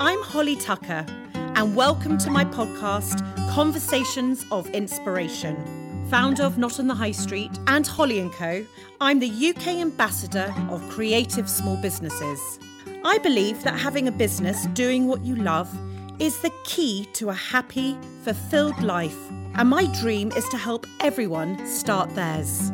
I'm Holly Tucker, and welcome to my podcast, Conversations of Inspiration. Founder of Not on the High Street and Holly & Co., I'm the UK ambassador of creative small businesses. I believe that having a business doing what you love is the key to a happy, fulfilled life, and my dream is to help everyone start theirs.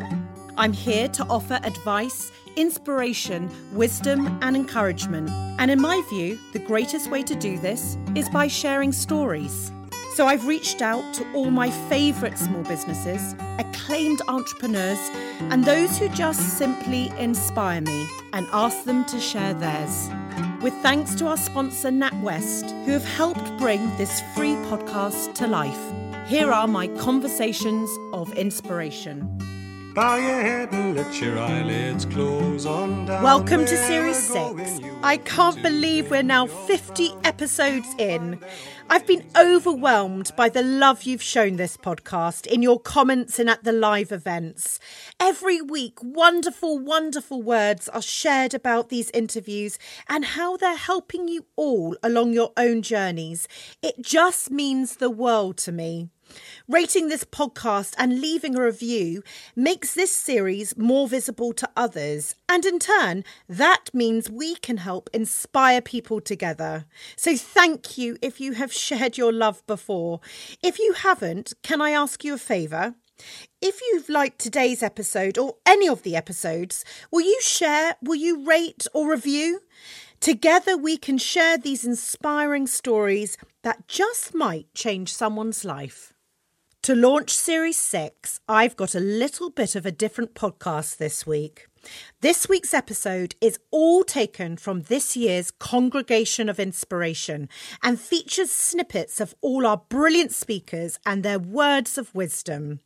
I'm here to offer advice, inspiration, wisdom, and encouragement. And in my view, the greatest way to do this is by sharing stories. So I've reached out to all my favourite small businesses, acclaimed entrepreneurs, and those who just simply inspire me and asked them to share theirs. With thanks to our sponsor, NatWest, who have helped bring this free podcast to life. Here are my conversations of inspiration. Bow your head and let your eyelids close on down. Welcome to Series 6. I can't believe we're now 50 episodes in. I've been overwhelmed by the love you've shown this podcast in your comments and at the live events. Every week, wonderful, wonderful words are shared about these interviews and how they're helping you all along your own journeys. It just means the world to me. Rating this podcast and leaving a review makes this series more visible to others. And in turn, that means we can help inspire people together. So thank you if you have shared your love before. If you haven't, can I ask you a favour? If you've liked today's episode or any of the episodes, will you share, will you rate or review? Together, we can share these inspiring stories that just might change someone's life. To launch Series 6, I've got a little bit of a different podcast this week. This week's episode is all taken from this year's Congregation of Inspiration and features snippets of all our brilliant speakers and their words of wisdom.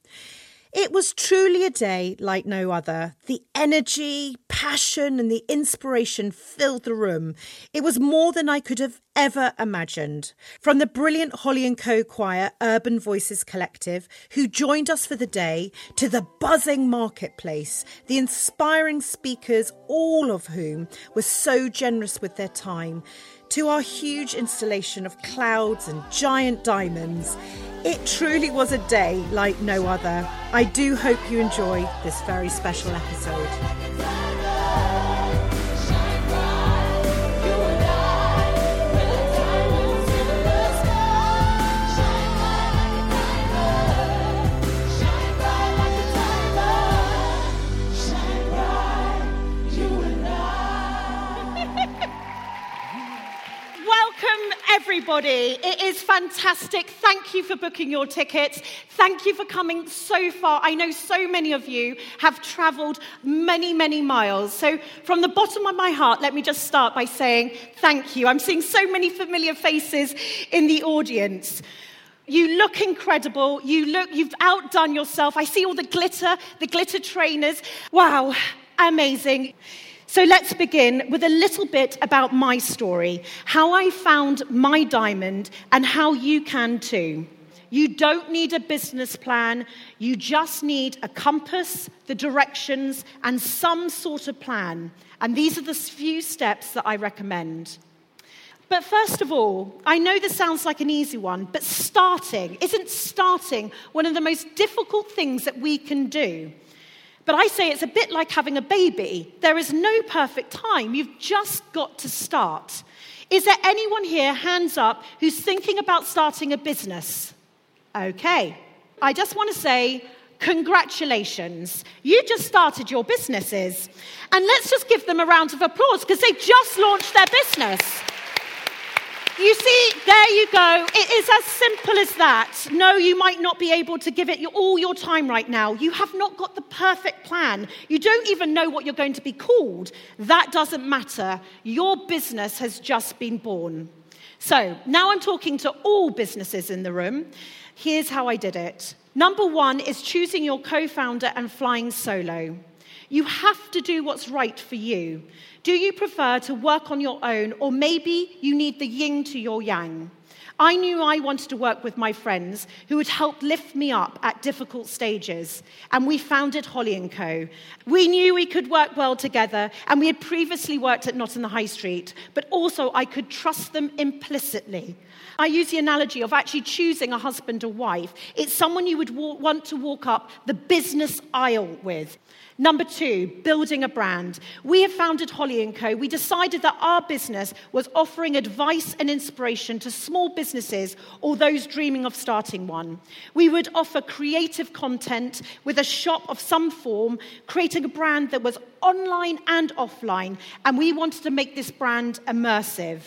It was truly a day like no other. The energy, passion, and the inspiration filled the room. It was more than I could have ever imagined. From the brilliant Holly and Co choir Urban Voices Collective, who joined us for the day, to the buzzing marketplace, the inspiring speakers, all of whom were so generous with their time, to our huge installation of clouds and giant diamonds. It truly was a day like no other. I do hope you enjoy this very special episode. Everybody. It is fantastic. Thank you for booking your tickets. Thank you for coming so far. I know so many of you have traveled many, many miles. So, from the bottom of my heart, let me just start by saying thank you. I'm seeing so many familiar faces in the audience. You look incredible. You look, you've outdone yourself. I see all the glitter, the glitter trainers. Wow, amazing. So let's begin with a little bit about my story, how I found my diamond, and how you can too. You don't need a business plan, you just need a compass, the directions, and some sort of plan. And these are the few steps that I recommend. But first of all, I know this sounds like an easy one, but starting, isn't starting one of the most difficult things that we can do? But I say it's a bit like having a baby. There is no perfect time. You've just got to start. Is there anyone here, hands up, who's thinking about starting a business? Okay. I just want to say, congratulations. You just started your businesses. And let's just give them a round of applause because they just launched their business. You see, there you go. It is as simple as that. No, you might not be able to give it all your time right now. You have not got the perfect plan. You don't even know what you're going to be called. That doesn't matter. Your business has just been born. So now I'm talking to all businesses in the room. Here's how I did it. Number one is choosing your co founder and flying solo. You have to do what's right for you. Do you prefer to work on your own, or maybe you need the yin to your yang? I knew I wanted to work with my friends who would help lift me up at difficult stages, and we founded Holly & Co. We knew we could work well together, and we had previously worked at Not on the High Street, but also I could trust them implicitly. I use the analogy of actually choosing a husband or wife. It's someone you would wa- want to walk up the business aisle with. Number two, building a brand. We have founded Holly & Co. We decided that our business was offering advice and inspiration to small businesses or those dreaming of starting one. We would offer creative content with a shop of some form, creating a brand that was online and offline, and we wanted to make this brand immersive.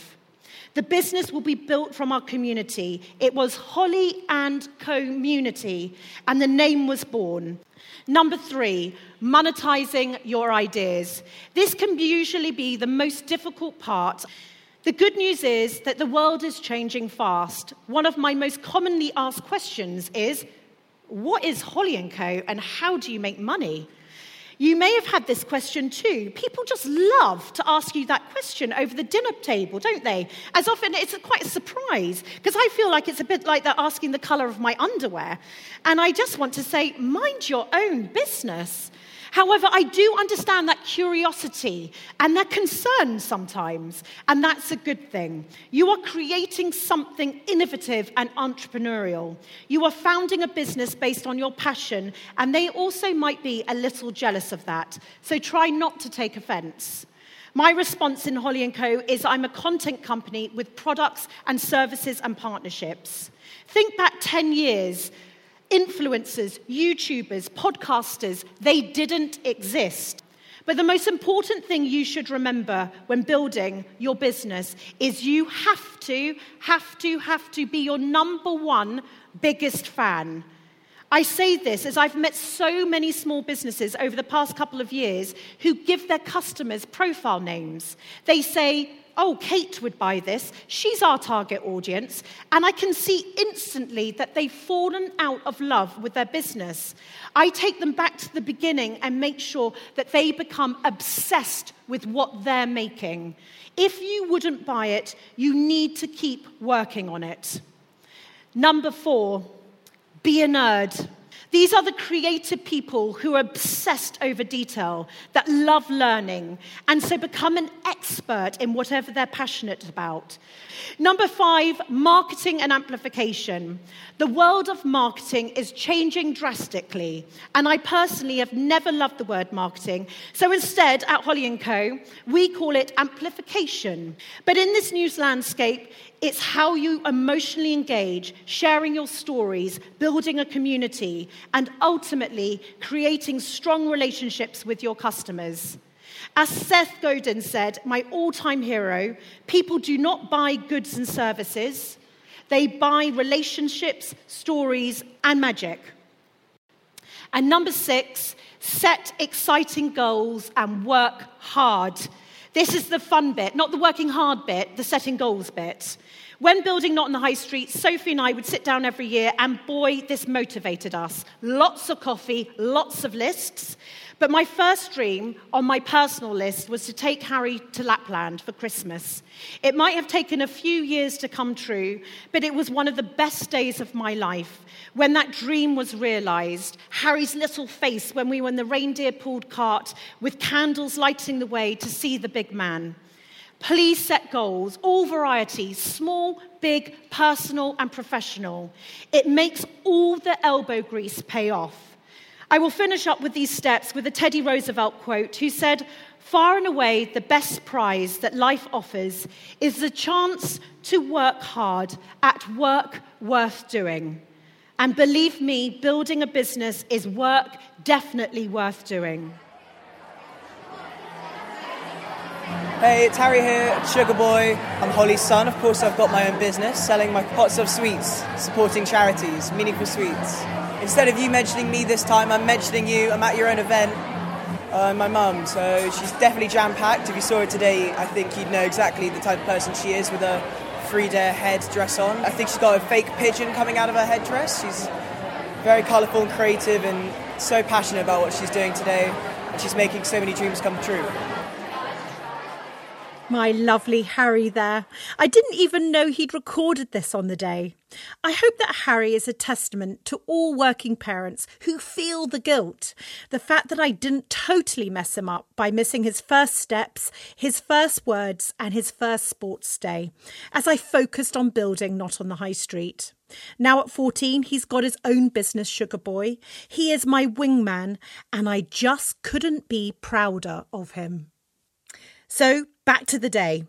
The business will be built from our community. It was Holly and Community, and the name was born. Number three, monetizing your ideas. This can usually be the most difficult part. The good news is that the world is changing fast. One of my most commonly asked questions is What is Holly & Co. and how do you make money? You may have had this question too. People just love to ask you that question over the dinner table, don't they? As often, it's quite a surprise because I feel like it's a bit like they're asking the color of my underwear. And I just want to say, mind your own business. However, I do understand that curiosity and that concern sometimes, and that's a good thing. You are creating something innovative and entrepreneurial. You are founding a business based on your passion, and they also might be a little jealous of that. So try not to take offense. My response in Holly & Co is I'm a content company with products and services and partnerships. Think back 10 years influencers, YouTubers, podcasters, they didn't exist. But the most important thing you should remember when building your business is you have to, have to, have to be your number one biggest fan. I say this as I've met so many small businesses over the past couple of years who give their customers profile names. They say, oh, Kate would buy this. She's our target audience. And I can see instantly that they've fallen out of love with their business. I take them back to the beginning and make sure that they become obsessed with what they're making. If you wouldn't buy it, you need to keep working on it. Number four, be a nerd. These are the creative people who are obsessed over detail, that love learning, and so become an expert in whatever they're passionate about. Number five, marketing and amplification. The world of marketing is changing drastically, and I personally have never loved the word marketing. So instead, at Holly & Co., we call it amplification. But in this news landscape, it's how you emotionally engage, sharing your stories, building a community, and ultimately creating strong relationships with your customers. As Seth Godin said, my all time hero, people do not buy goods and services, they buy relationships, stories, and magic. And number six, set exciting goals and work hard. This is the fun bit, not the working hard bit, the setting goals bit. When building Not on the High Street, Sophie and I would sit down every year, and boy, this motivated us. Lots of coffee, lots of lists. But my first dream on my personal list was to take Harry to Lapland for Christmas. It might have taken a few years to come true, but it was one of the best days of my life when that dream was realized. Harry's little face when we were in the reindeer pulled cart with candles lighting the way to see the big man. Please set goals, all varieties, small, big, personal, and professional. It makes all the elbow grease pay off. I will finish up with these steps with a Teddy Roosevelt quote who said, Far and away, the best prize that life offers is the chance to work hard at work worth doing. And believe me, building a business is work definitely worth doing. Hey, it's Harry here, Sugar Boy. I'm Holly's son. Of course, I've got my own business selling my pots of sweets, supporting charities, meaningful sweets instead of you mentioning me this time, I'm mentioning you. I'm at your own event. Uh, my mum, so she's definitely jam packed. If you saw her today, I think you'd know exactly the type of person she is with a Frida head dress on. I think she's got a fake pigeon coming out of her headdress. She's very colourful and creative and so passionate about what she's doing today, and she's making so many dreams come true. My lovely Harry there. I didn't even know he'd recorded this on the day. I hope that Harry is a testament to all working parents who feel the guilt. The fact that I didn't totally mess him up by missing his first steps, his first words, and his first sports day, as I focused on building, not on the high street. Now at 14, he's got his own business, Sugar Boy. He is my wingman, and I just couldn't be prouder of him. So, back to the day.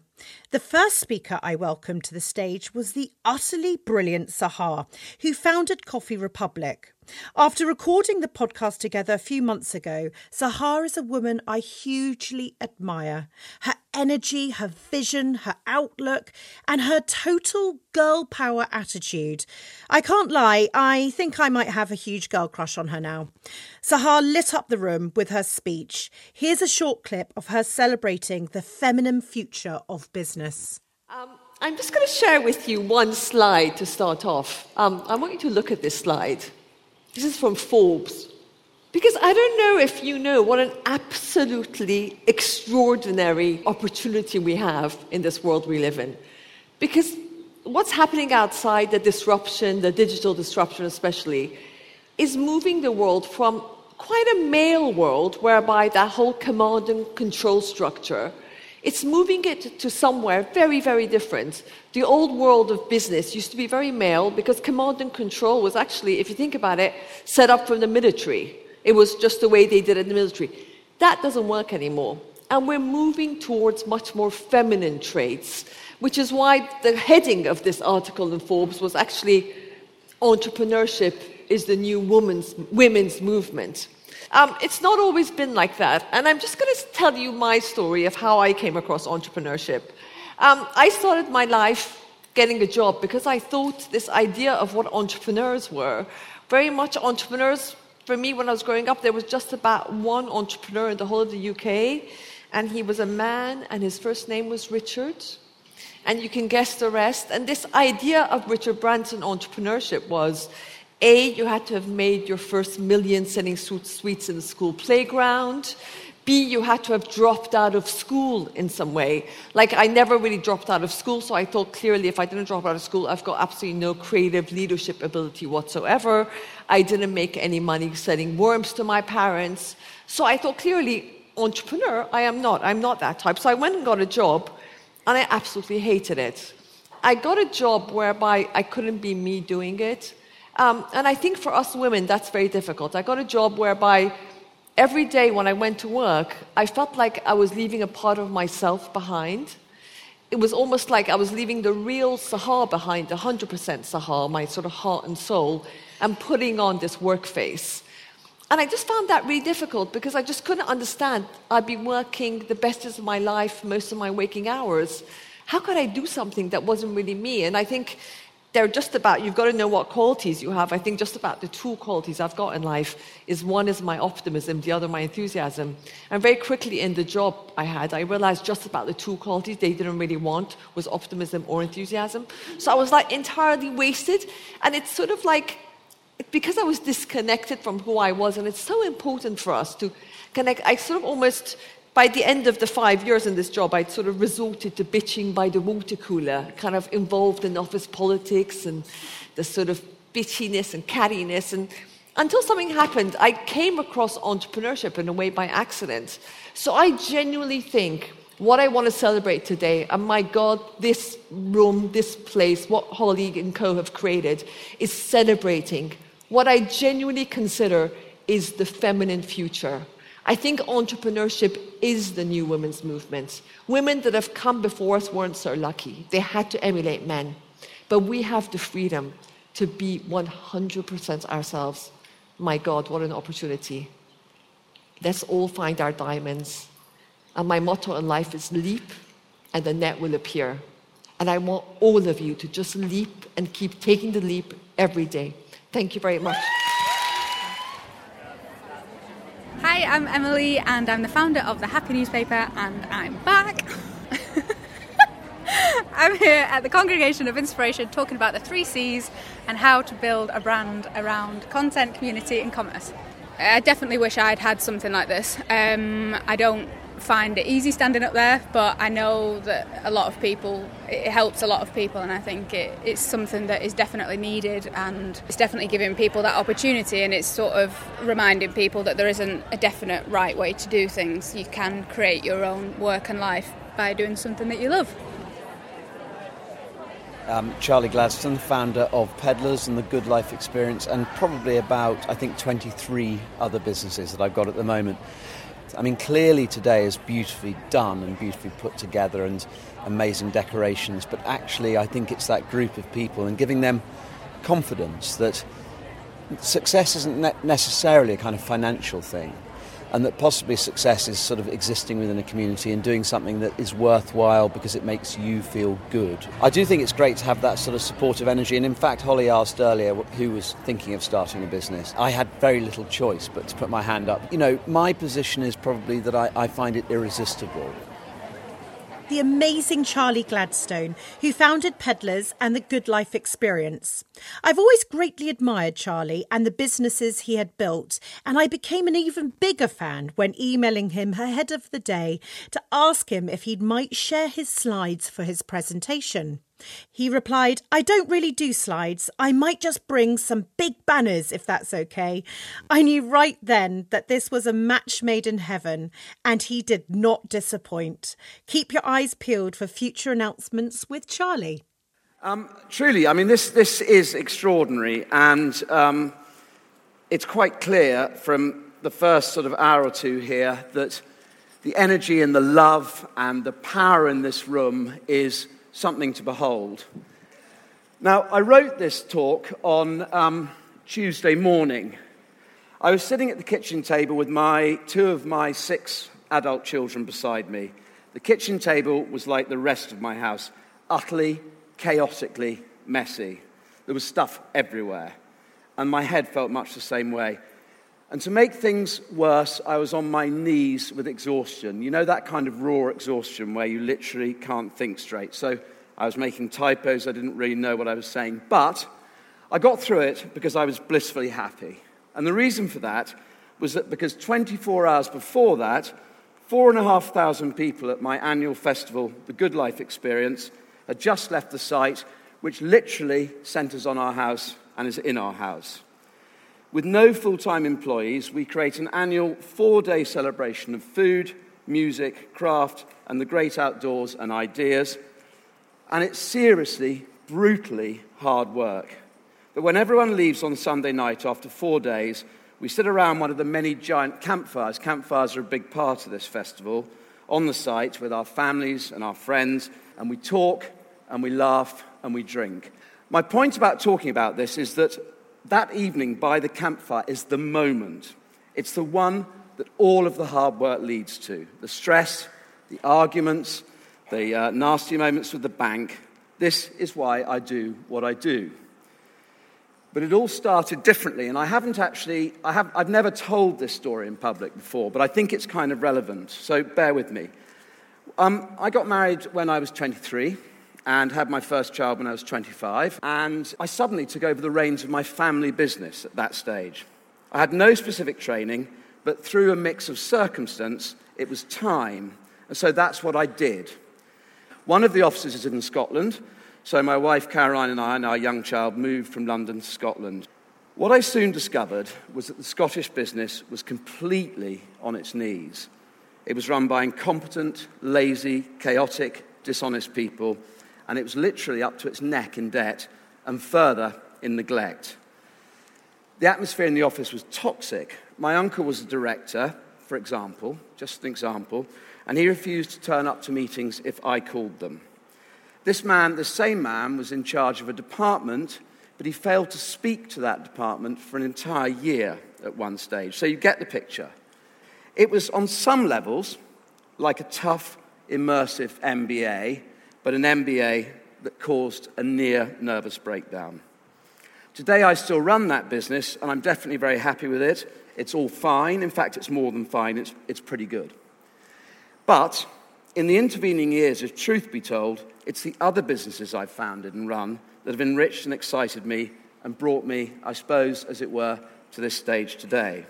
The first speaker I welcomed to the stage was the utterly brilliant Sahar, who founded Coffee Republic. After recording the podcast together a few months ago, Sahar is a woman I hugely admire. Her energy, her vision, her outlook, and her total girl power attitude. I can't lie, I think I might have a huge girl crush on her now. Sahar lit up the room with her speech. Here's a short clip of her celebrating the feminine future of business. Um, I'm just going to share with you one slide to start off. Um, I want you to look at this slide. This is from Forbes. Because I don't know if you know what an absolutely extraordinary opportunity we have in this world we live in. Because what's happening outside, the disruption, the digital disruption especially, is moving the world from quite a male world whereby that whole command and control structure it's moving it to somewhere very, very different. The old world of business used to be very male because command and control was actually, if you think about it, set up from the military. It was just the way they did it in the military. That doesn't work anymore. And we're moving towards much more feminine traits, which is why the heading of this article in Forbes was actually Entrepreneurship is the new women's, women's movement. Um, it's not always been like that. And I'm just going to tell you my story of how I came across entrepreneurship. Um, I started my life getting a job because I thought this idea of what entrepreneurs were, very much entrepreneurs, for me when I was growing up, there was just about one entrepreneur in the whole of the UK, and he was a man, and his first name was Richard. And you can guess the rest. And this idea of Richard Branson entrepreneurship was a, you had to have made your first million selling sweets in the school playground. B, you had to have dropped out of school in some way. Like, I never really dropped out of school, so I thought clearly if I didn't drop out of school, I've got absolutely no creative leadership ability whatsoever. I didn't make any money selling worms to my parents. So I thought clearly, entrepreneur, I am not. I'm not that type. So I went and got a job, and I absolutely hated it. I got a job whereby I couldn't be me doing it. Um, and I think for us women, that's very difficult. I got a job whereby every day when I went to work, I felt like I was leaving a part of myself behind. It was almost like I was leaving the real Sahar behind, 100% Sahar, my sort of heart and soul, and putting on this work face. And I just found that really difficult because I just couldn't understand. I'd be working the best of my life, most of my waking hours. How could I do something that wasn't really me? And I think they're just about, you've got to know what qualities you have. I think just about the two qualities I've got in life is one is my optimism, the other my enthusiasm. And very quickly in the job I had, I realized just about the two qualities they didn't really want was optimism or enthusiasm. So I was like entirely wasted. And it's sort of like, because I was disconnected from who I was, and it's so important for us to connect, I sort of almost by the end of the five years in this job, I'd sort of resorted to bitching by the water cooler, kind of involved in office politics and the sort of bitchiness and cattiness. And until something happened, I came across entrepreneurship in a way by accident. So I genuinely think what I want to celebrate today, and my God, this room, this place, what Holly and Co. have created, is celebrating what I genuinely consider is the feminine future. I think entrepreneurship is the new women's movement. Women that have come before us weren't so lucky. They had to emulate men. But we have the freedom to be 100% ourselves. My God, what an opportunity. Let's all find our diamonds. And my motto in life is leap, and the net will appear. And I want all of you to just leap and keep taking the leap every day. Thank you very much. Hi, I'm Emily, and I'm the founder of the Happy Newspaper, and I'm back. I'm here at the Congregation of Inspiration talking about the three C's and how to build a brand around content, community, and commerce. I definitely wish I'd had something like this. Um, I don't find it easy standing up there, but I know that a lot of people, it helps a lot of people, and I think it, it's something that is definitely needed, and it's definitely giving people that opportunity, and it's sort of reminding people that there isn't a definite right way to do things. You can create your own work and life by doing something that you love. Um, Charlie Gladstone, founder of Pedlars and the Good Life Experience, and probably about, I think, 23 other businesses that I've got at the moment. I mean, clearly today is beautifully done and beautifully put together and amazing decorations, but actually, I think it's that group of people and giving them confidence that success isn't ne- necessarily a kind of financial thing and that possibly success is sort of existing within a community and doing something that is worthwhile because it makes you feel good. I do think it's great to have that sort of supportive energy, and in fact, Holly asked earlier who was thinking of starting a business. I had very little choice but to put my hand up. You know, my position is probably that I, I find it irresistible the amazing Charlie Gladstone, who founded Pedlars and the Good Life Experience. I've always greatly admired Charlie and the businesses he had built, and I became an even bigger fan when emailing him ahead of the day to ask him if he might share his slides for his presentation. He replied, I don't really do slides. I might just bring some big banners if that's okay. I knew right then that this was a match made in heaven, and he did not disappoint. Keep your eyes peeled for future announcements with Charlie. Um, truly, I mean, this, this is extraordinary, and um, it's quite clear from the first sort of hour or two here that the energy and the love and the power in this room is something to behold. Now, I wrote this talk on um, Tuesday morning. I was sitting at the kitchen table with my two of my six adult children beside me. The kitchen table was like the rest of my house, utterly, chaotically messy. There was stuff everywhere, and my head felt much the same way. And to make things worse, I was on my knees with exhaustion. You know that kind of raw exhaustion where you literally can't think straight. So I was making typos, I didn't really know what I was saying. But I got through it because I was blissfully happy. And the reason for that was that because 24 hours before that, four and a half thousand people at my annual festival, the Good Life Experience, had just left the site, which literally centres on our house and is in our house. With no full time employees, we create an annual four day celebration of food, music, craft, and the great outdoors and ideas. And it's seriously, brutally hard work. But when everyone leaves on Sunday night after four days, we sit around one of the many giant campfires. Campfires are a big part of this festival on the site with our families and our friends, and we talk and we laugh and we drink. My point about talking about this is that that evening by the campfire is the moment. It's the one that all of the hard work leads to the stress, the arguments, the uh, nasty moments with the bank. This is why I do what I do. But it all started differently, and I haven't actually, I have, I've never told this story in public before, but I think it's kind of relevant, so bear with me. Um, I got married when I was 23 and had my first child when I was 25. And I suddenly took over the reins of my family business at that stage. I had no specific training, but through a mix of circumstance, it was time. And so that's what I did. One of the offices is in Scotland, so my wife Caroline and I and our young child moved from London to Scotland. What I soon discovered was that the Scottish business was completely on its knees. It was run by incompetent, lazy, chaotic, dishonest people and it was literally up to its neck in debt and further in neglect. The atmosphere in the office was toxic. My uncle was a director, for example, just an example, and he refused to turn up to meetings if I called them. This man, the same man, was in charge of a department, but he failed to speak to that department for an entire year at one stage. So you get the picture. It was on some levels like a tough, immersive MBA, but an MBA that caused a near nervous breakdown. Today, I still run that business, and I'm definitely very happy with it. It's all fine. In fact, it's more than fine, it's, it's pretty good. But in the intervening years, if truth be told, it's the other businesses I've founded and run that have enriched and excited me and brought me, I suppose, as it were, to this stage today.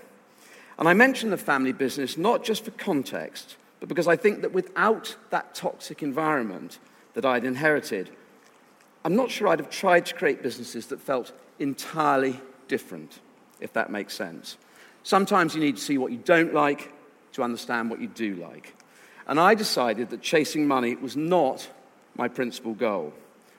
And I mention the family business not just for context, but because I think that without that toxic environment that I'd inherited, I'm not sure I'd have tried to create businesses that felt entirely different, if that makes sense. Sometimes you need to see what you don't like to understand what you do like. And I decided that chasing money was not my principal goal,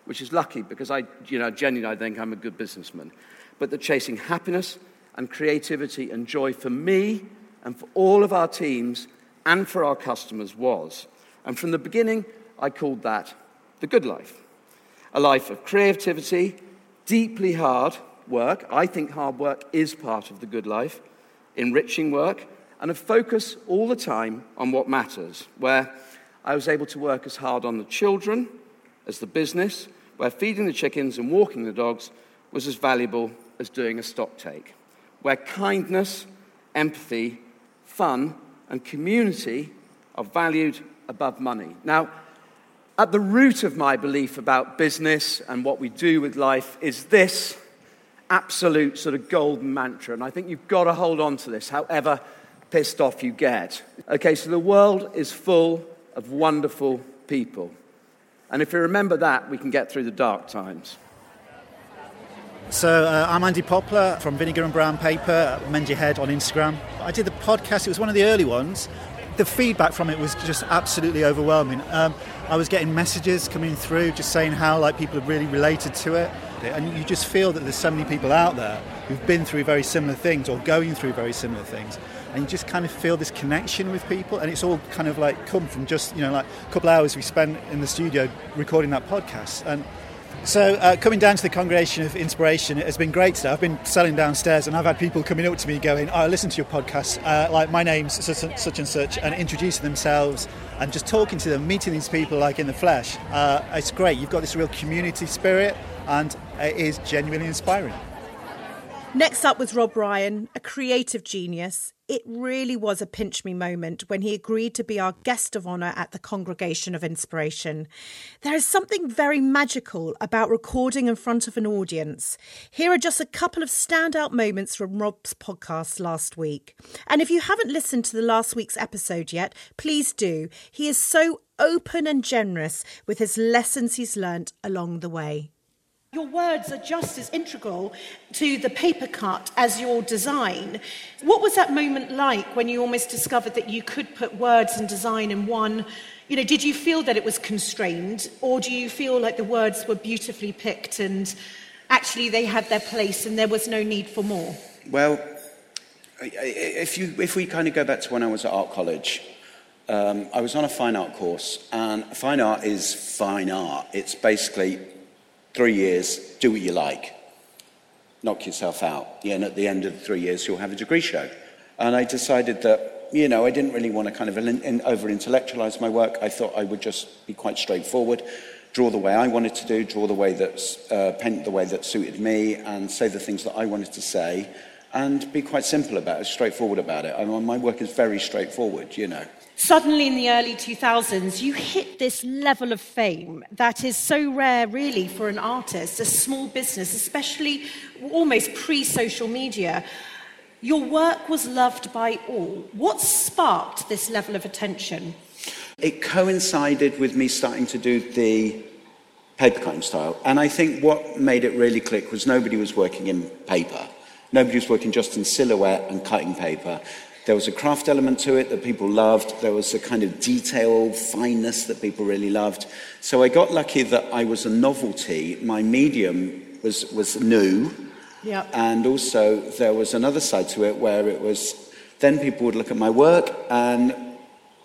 which is lucky because I, you know, genuinely I think I'm a good businessman. But that chasing happiness and creativity and joy for me and for all of our teams and for our customers was. And from the beginning, I called that the good life. A life of creativity, deeply hard work. I think hard work is part of the good life, enriching work, and a focus all the time on what matters, where I was able to work as hard on the children as the business, where feeding the chickens and walking the dogs was as valuable as doing a stock take, where kindness, empathy, fun, and community are valued above money. Now, at the root of my belief about business and what we do with life is this absolute sort of golden mantra. And I think you've got to hold on to this, however pissed off you get. Okay, so the world is full of wonderful people. And if we remember that, we can get through the dark times. So uh, I'm Andy Poplar from Vinegar and Brown Paper, Mend Your Head on Instagram. I did the podcast, it was one of the early ones. The feedback from it was just absolutely overwhelming. Um, I was getting messages coming through just saying how like people have really related to it. And you just feel that there's so many people out there who've been through very similar things or going through very similar things. And you just kind of feel this connection with people. And it's all kind of like come from just, you know, like a couple hours we spent in the studio recording that podcast. And so, uh, coming down to the Congregation of Inspiration, it has been great today. I've been selling downstairs and I've had people coming up to me going, oh, I listen to your podcast, uh, like my name's such, and such, and introducing themselves and just talking to them, meeting these people like in the flesh. Uh, it's great. You've got this real community spirit and it is genuinely inspiring. Next up was Rob Ryan, a creative genius. It really was a pinch me moment when he agreed to be our guest of honour at the Congregation of Inspiration. There is something very magical about recording in front of an audience. Here are just a couple of standout moments from Rob's podcast last week. And if you haven't listened to the last week's episode yet, please do. He is so open and generous with his lessons he's learnt along the way. Your words are just as integral to the paper cut as your design. What was that moment like when you almost discovered that you could put words and design in one? You know, did you feel that it was constrained, or do you feel like the words were beautifully picked and actually they had their place and there was no need for more? Well, if, you, if we kind of go back to when I was at art college, um, I was on a fine art course, and fine art is fine art. It's basically three years, do what you like. Knock yourself out. Yeah, and at the end of the three years, you'll have a degree show. And I decided that, you know, I didn't really want to kind of over intellectualize my work. I thought I would just be quite straightforward, draw the way I wanted to do, draw the way that, uh, paint the way that suited me, and say the things that I wanted to say, and be quite simple about it, straightforward about it. I mean, my work is very straightforward, you know. Suddenly, in the early 2000s, you hit this level of fame that is so rare, really, for an artist, a small business, especially almost pre social media. Your work was loved by all. What sparked this level of attention? It coincided with me starting to do the paper cutting style. And I think what made it really click was nobody was working in paper. Nobody was working just in silhouette and cutting paper. There was a craft element to it that people loved. There was a kind of detail, fineness that people really loved. So I got lucky that I was a novelty. My medium was, was new. Yep. And also, there was another side to it where it was then people would look at my work and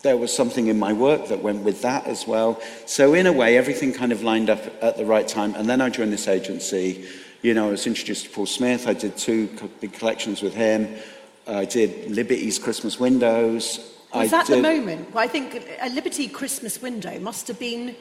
there was something in my work that went with that as well. So, in a way, everything kind of lined up at the right time. And then I joined this agency. You know, I was introduced to Paul Smith. I did two big collections with him. I did Liberty's Christmas Windows. Was I that did... the moment? Well, I think a Liberty Christmas window must have been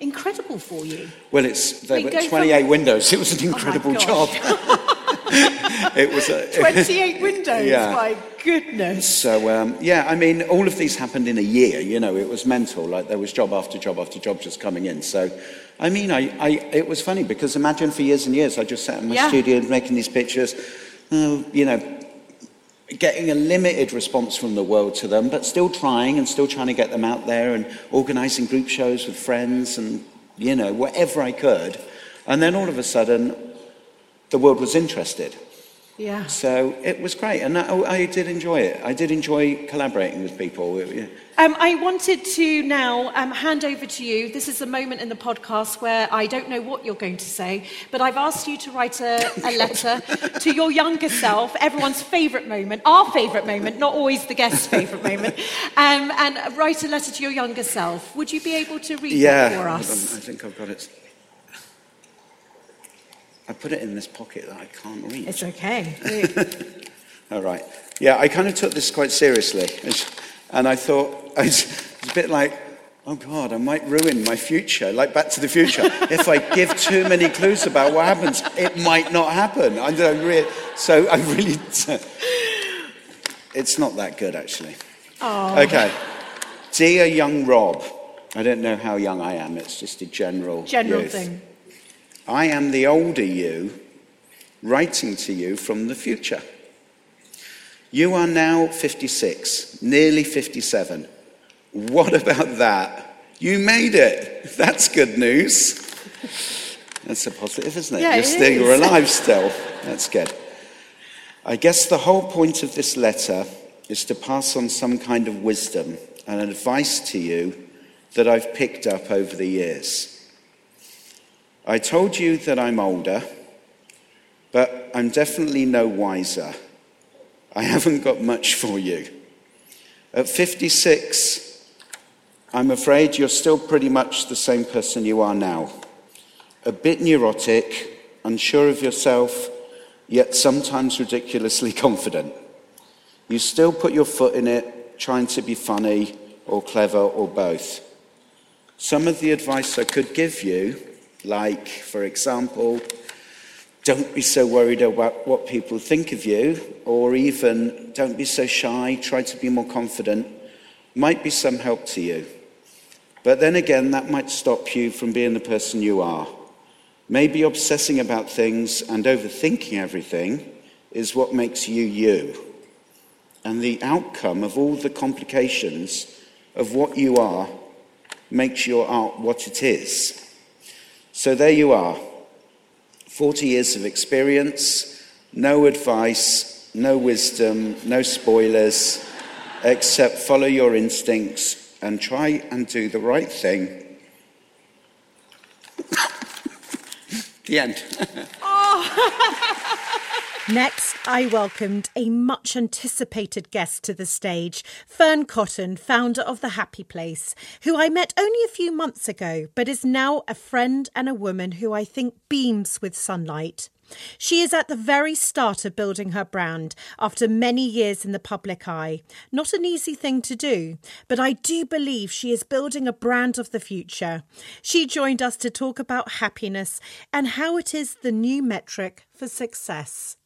incredible for you. Well, it's there were 28 from... windows. It was an oh incredible oh job. it was a, 28 windows. Yeah. My goodness. So um, yeah, I mean, all of these happened in a year. You know, it was mental. Like there was job after job after job just coming in. So. I mean, I, I, it was funny because imagine for years and years I just sat in my yeah. studio making these pictures, uh, you know, getting a limited response from the world to them, but still trying and still trying to get them out there and organising group shows with friends and, you know, whatever I could. And then all of a sudden, the world was interested. Yeah. So it was great, and I, oh, I did enjoy it. I did enjoy collaborating with people. Um, I wanted to now um, hand over to you. This is a moment in the podcast where I don't know what you're going to say, but I've asked you to write a, a letter to your younger self, everyone's favourite moment, our favourite moment, not always the guest's favourite moment, um, and write a letter to your younger self. Would you be able to read yeah, that for us? I think I've got it. I put it in this pocket that I can't reach. It's okay. All right. Yeah, I kind of took this quite seriously. And I thought, it's a bit like, oh God, I might ruin my future, like Back to the Future. if I give too many clues about what happens, it might not happen. I don't really, so I really, it's not that good actually. Oh. Okay. Dear young Rob, I don't know how young I am, it's just a general General youth. thing. I am the older you writing to you from the future. You are now 56, nearly 57. What about that? You made it. That's good news. That's a positive, isn't it? Yeah, you're, it still, you're alive still. That's good. I guess the whole point of this letter is to pass on some kind of wisdom and advice to you that I've picked up over the years. I told you that I'm older, but I'm definitely no wiser. I haven't got much for you. At 56, I'm afraid you're still pretty much the same person you are now. A bit neurotic, unsure of yourself, yet sometimes ridiculously confident. You still put your foot in it, trying to be funny or clever or both. Some of the advice I could give you, like, for example, don't be so worried about what people think of you, or even don't be so shy, try to be more confident, might be some help to you. But then again, that might stop you from being the person you are. Maybe obsessing about things and overthinking everything is what makes you you. And the outcome of all the complications of what you are makes your art what it is. So there you are 40 years of experience, no advice, no wisdom, no spoilers, except follow your instincts and try and do the right thing. the end. Next, I welcomed a much anticipated guest to the stage, Fearne Cotton, founder of The Happy Place, who I met only a few months ago, but is now a friend and a woman who I think beams with sunlight. She is at the very start of building her brand after many years in the public eye. Not an easy thing to do, but I do believe she is building a brand of the future. She joined us to talk about happiness and how it is the new metric for success.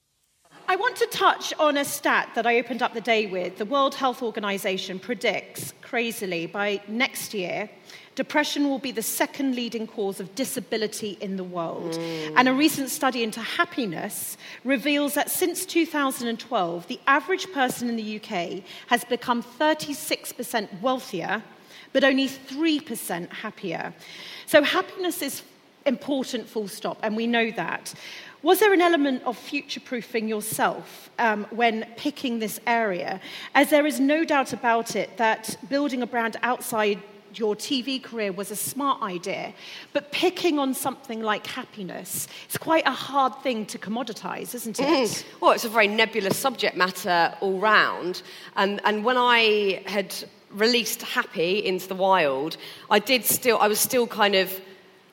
I want to touch on a stat that I opened up the day with. The World Health Organization predicts, crazily, by next year, depression will be the second leading cause of disability in the world. And a recent study into happiness reveals that since 2012, the average person in the UK has become 36% wealthier, but only 3% happier. So happiness is important, full stop, and we know that. Was there an element of future proofing yourself um, when picking this area? As there is no doubt about it that building a brand outside your TV career was a smart idea, but picking on something like happiness, it's quite a hard thing to commoditize, isn't it? Mm. Well, it's a very nebulous subject matter all round. And, and when I had released Happy into the wild, I did still, I was still kind of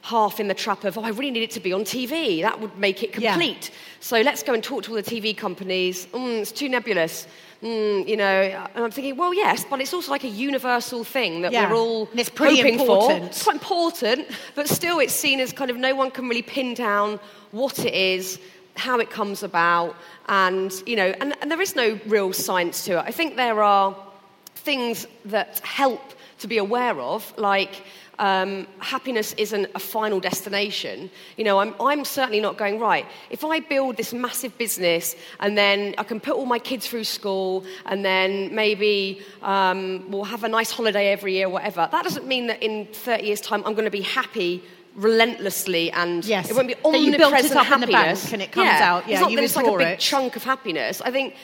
half in the trap of, oh, I really need it to be on TV. That would make it Yeah. complete. So let's go and talk to all the TV companies. Mm, it's too nebulous. Mm, you know, and I'm thinking, well, yes, but it's also like a universal thing that Yeah. we're all And it's pretty hoping important. for. It's quite important, but still, it's seen as kind of no one can really pin down what it is, how it comes about, and you know, and, and there is no real science to it. I think there are things that help to be aware of, like um, happiness isn't a final destination. You know, I'm, I'm certainly not going, right, if I build this massive business and then I can put all my kids through school and then maybe um, we'll have a nice holiday every year, whatever, that doesn't mean that in 30 years' time I'm going to be happy relentlessly and Yes. it won't be That you built it omnipresent up in the bank happiness. and it comes yeah. out, yeah, it's not you that it's like a big it. chunk of happiness. I think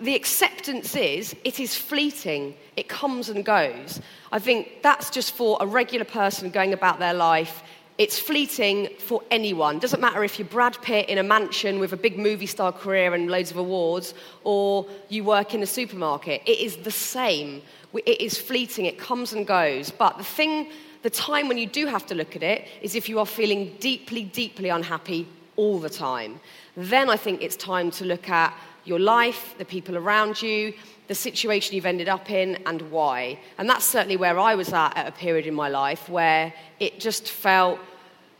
the acceptance is it is fleeting. It comes and goes. I think that's just for a regular person going about their life. It's fleeting for anyone. Doesn't matter if you're Brad Pitt in a mansion with a big movie star career and loads of awards, or you work in a supermarket. It is the same. It is fleeting. It comes and goes. But the thing, the time when you do have to look at it is if you are feeling deeply, deeply unhappy all the time. Then I think it's time to look at your life, the people around you, the situation you've ended up in, and why. And that's certainly where I was at at a period in my life where it just felt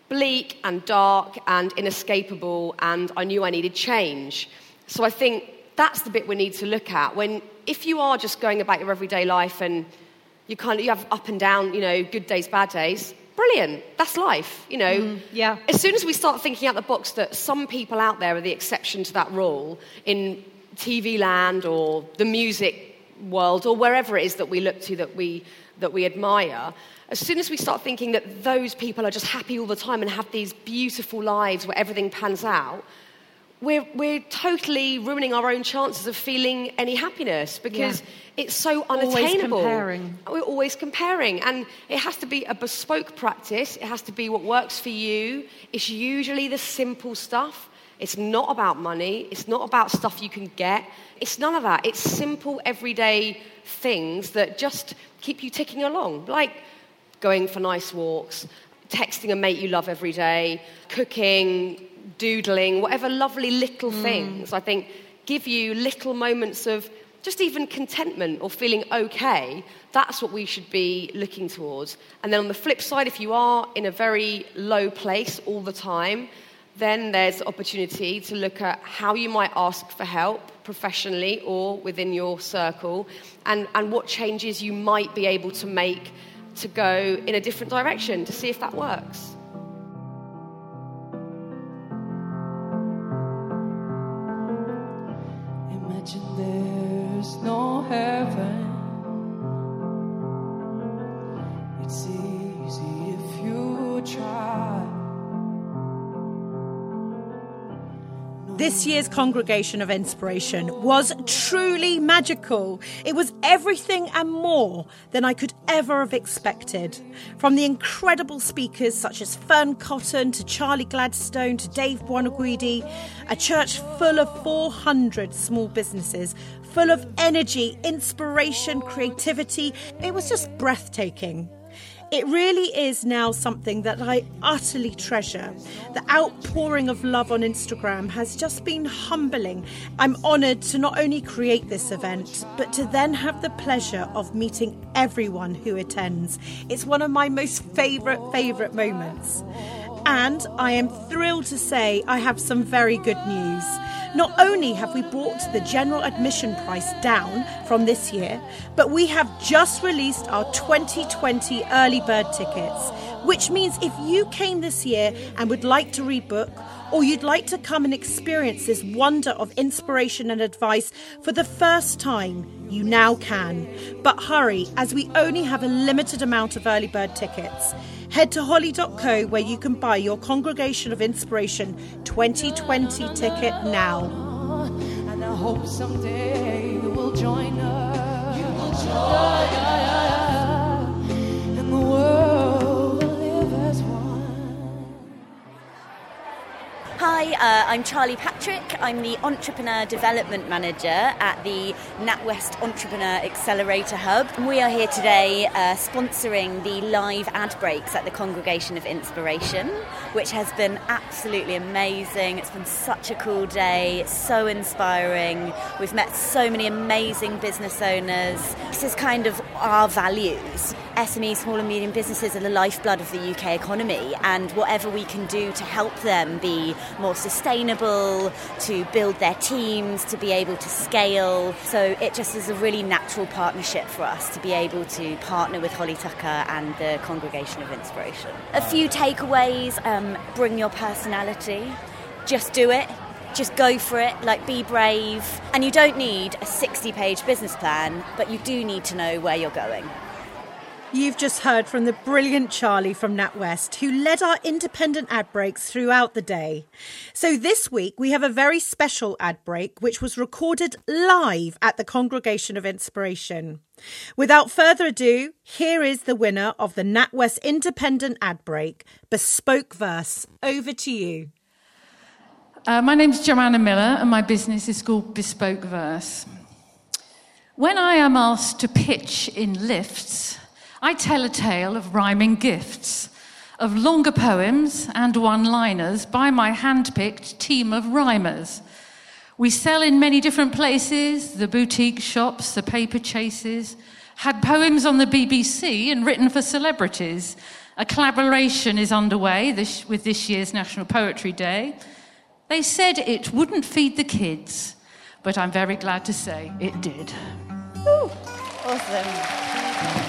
bleak and dark and inescapable, and I knew I needed change. So I think that's the bit we need to look at. When, if you are just going about your everyday life and you kind of you have up and down, you know, good days, bad days, brilliant. That's life, you know. Mm-hmm. yeah. As soon as we start thinking out the box that some people out there are the exception to that rule in TV land or the music world or wherever it is that we look to that we that we admire, as soon as we start thinking that those people are just happy all the time and have these beautiful lives where everything pans out, we're, we're totally ruining our own chances of feeling any happiness because it's so Always unattainable. comparing. We're always comparing, and it has to be a bespoke practice. It has to be what works for you. It's usually the simple stuff. It's not about money. It's not about stuff you can get. It's none of that. It's simple, everyday things that just keep you ticking along, like going for nice walks, texting a mate you love every day, cooking, doodling, whatever lovely little mm. things. I think give you little moments of just even contentment or feeling okay, that's what we should be looking towards. And then on the flip side, if you are in a very low place all the time, then there's opportunity to look at how you might ask for help professionally or within your circle and, and what changes you might be able to make to go in a different direction to see if that works. This year's Congregation of Inspiration was truly magical. It was everything and more than I could ever have expected. From the incredible speakers such as Fearne Cotton to Charlie Gladstone to Dave Buonaguidi, a church full of 400 small businesses, full of energy, inspiration, creativity. It was just breathtaking. It really is now something that I utterly treasure. The outpouring of love on Instagram has just been humbling. I'm honoured to not only create this event, but to then have the pleasure of meeting everyone who attends. It's one of my most favourite, favourite moments. And I am thrilled to say I have some very good news. Not only have we brought the general admission price down from this year, but we have just released our 2020 early bird tickets, which means if you came this year and would like to rebook, or you'd like to come and experience this wonder of inspiration and advice for the first time, you now can. But hurry, as we only have a limited amount of early bird tickets. Head to holly.co where you can buy your Congregation of Inspiration 2020 ticket now. And I hope someday you will join us. You will join us. And the world Hi, uh, I'm Charlie Patrick. I'm the Entrepreneur Development Manager at the NatWest Entrepreneur Accelerator Hub. We are here today uh, sponsoring the live ad breaks at the Congregation of Inspiration, which has been absolutely amazing. It's been such a cool day, so inspiring. We've met so many amazing business owners. This is kind of our values. SME, small and medium businesses, are the lifeblood of the UK economy, and whatever we can do to help them be more sustainable, to build their teams, to be able to scale. So it just is a really natural partnership for us to be able to partner with Holly Tucker and the Congregation of Inspiration. A few takeaways um, bring your personality, just do it. Just go for it, like be brave. And you don't need a 60 page business plan, but you do need to know where you're going. You've just heard from the brilliant Charlie from NatWest, who led our independent ad breaks throughout the day. So this week we have a very special ad break, which was recorded live at the Congregation of Inspiration. Without further ado, here is the winner of the NatWest independent ad break, Bespoke Verse. Over to you. Uh, my name's Joanna Miller, and my business is called Bespoke Verse. When I am asked to pitch in lifts, I tell a tale of rhyming gifts, of longer poems and one liners by my hand picked team of rhymers. We sell in many different places the boutique shops, the paper chases, had poems on the BBC and written for celebrities. A collaboration is underway this, with this year's National Poetry Day. They said it wouldn't feed the kids, but I'm very glad to say it did. Woo, awesome.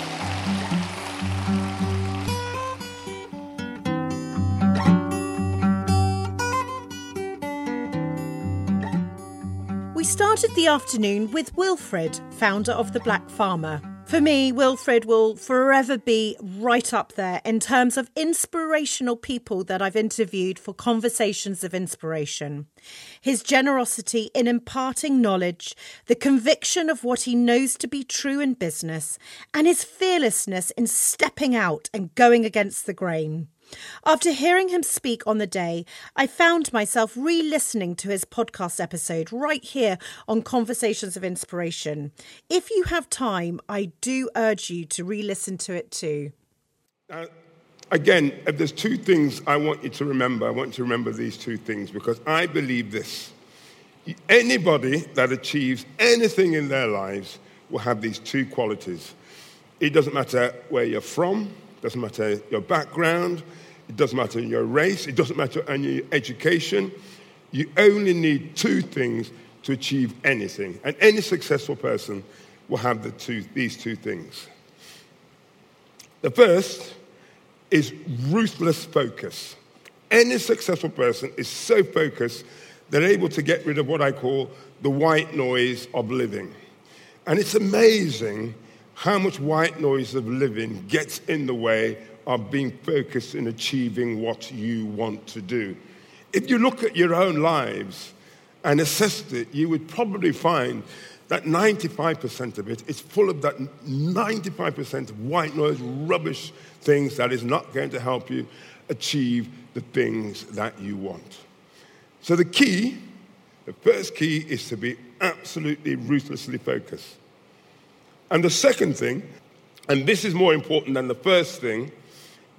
We started the afternoon with Wilfred, founder of The Black Farmer. For me, Wilfred will forever be right up there in terms of inspirational people that I've interviewed for conversations of inspiration. His generosity in imparting knowledge, the conviction of what he knows to be true in business, and his fearlessness in stepping out and going against the grain. After hearing him speak on the day, I found myself re listening to his podcast episode right here on Conversations of Inspiration. If you have time, I do urge you to re listen to it too. Uh, again, there's two things I want you to remember, I want you to remember these two things because I believe this. Anybody that achieves anything in their lives will have these two qualities. It doesn't matter where you're from, doesn't matter your background, it doesn't matter your race, it doesn't matter your education. You only need two things to achieve anything. And any successful person will have the two, these two things. The first is ruthless focus. Any successful person is so focused they're able to get rid of what I call the white noise of living. And it's amazing how much white noise of living gets in the way of being focused in achieving what you want to do. If you look at your own lives and assess it, you would probably find that 95% of it is full of that 95% of white noise, rubbish things that is not going to help you achieve the things that you want. So the key, the first key is to be absolutely ruthlessly focused. And the second thing, and this is more important than the first thing,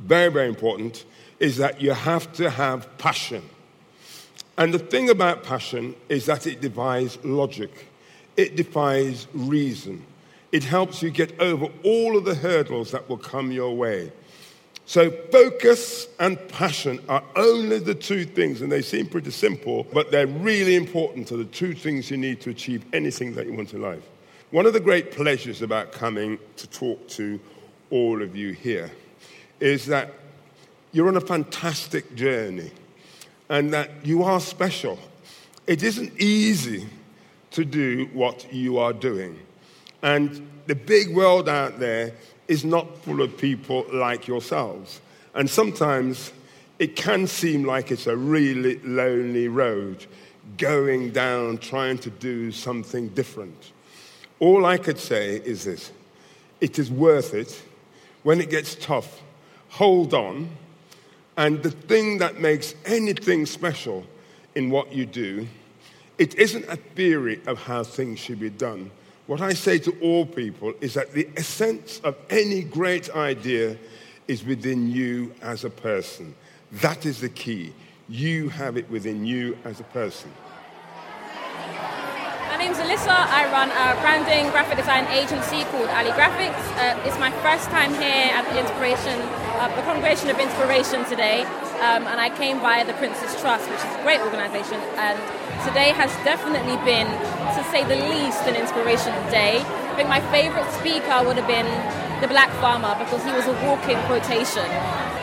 very, very important, is that you have to have passion. And the thing about passion is that it defies logic, it defies reason. It helps you get over all of the hurdles that will come your way. So, focus and passion are only the two things, and they seem pretty simple, but they're really important to the two things you need to achieve anything that you want in life. One of the great pleasures about coming to talk to all of you here is that you're on a fantastic journey and that you are special. It isn't easy to do what you are doing. And the big world out there is not full of people like yourselves. And sometimes it can seem like it's a really lonely road going down trying to do something different. All I could say is this it is worth it. When it gets tough, hold on. And the thing that makes anything special in what you do, it isn't a theory of how things should be done. What I say to all people is that the essence of any great idea is within you as a person. That is the key. You have it within you as a person. Name's Alyssa. I run a branding graphic design agency called Ali Graphics. Uh, it's my first time here at the Inspiration, uh, the Congregation of Inspiration today, um, and I came via the Prince's Trust, which is a great organisation. And today has definitely been, to say the least, an inspirational day. I think my favourite speaker would have been the Black Farmer because he was a walking quotation.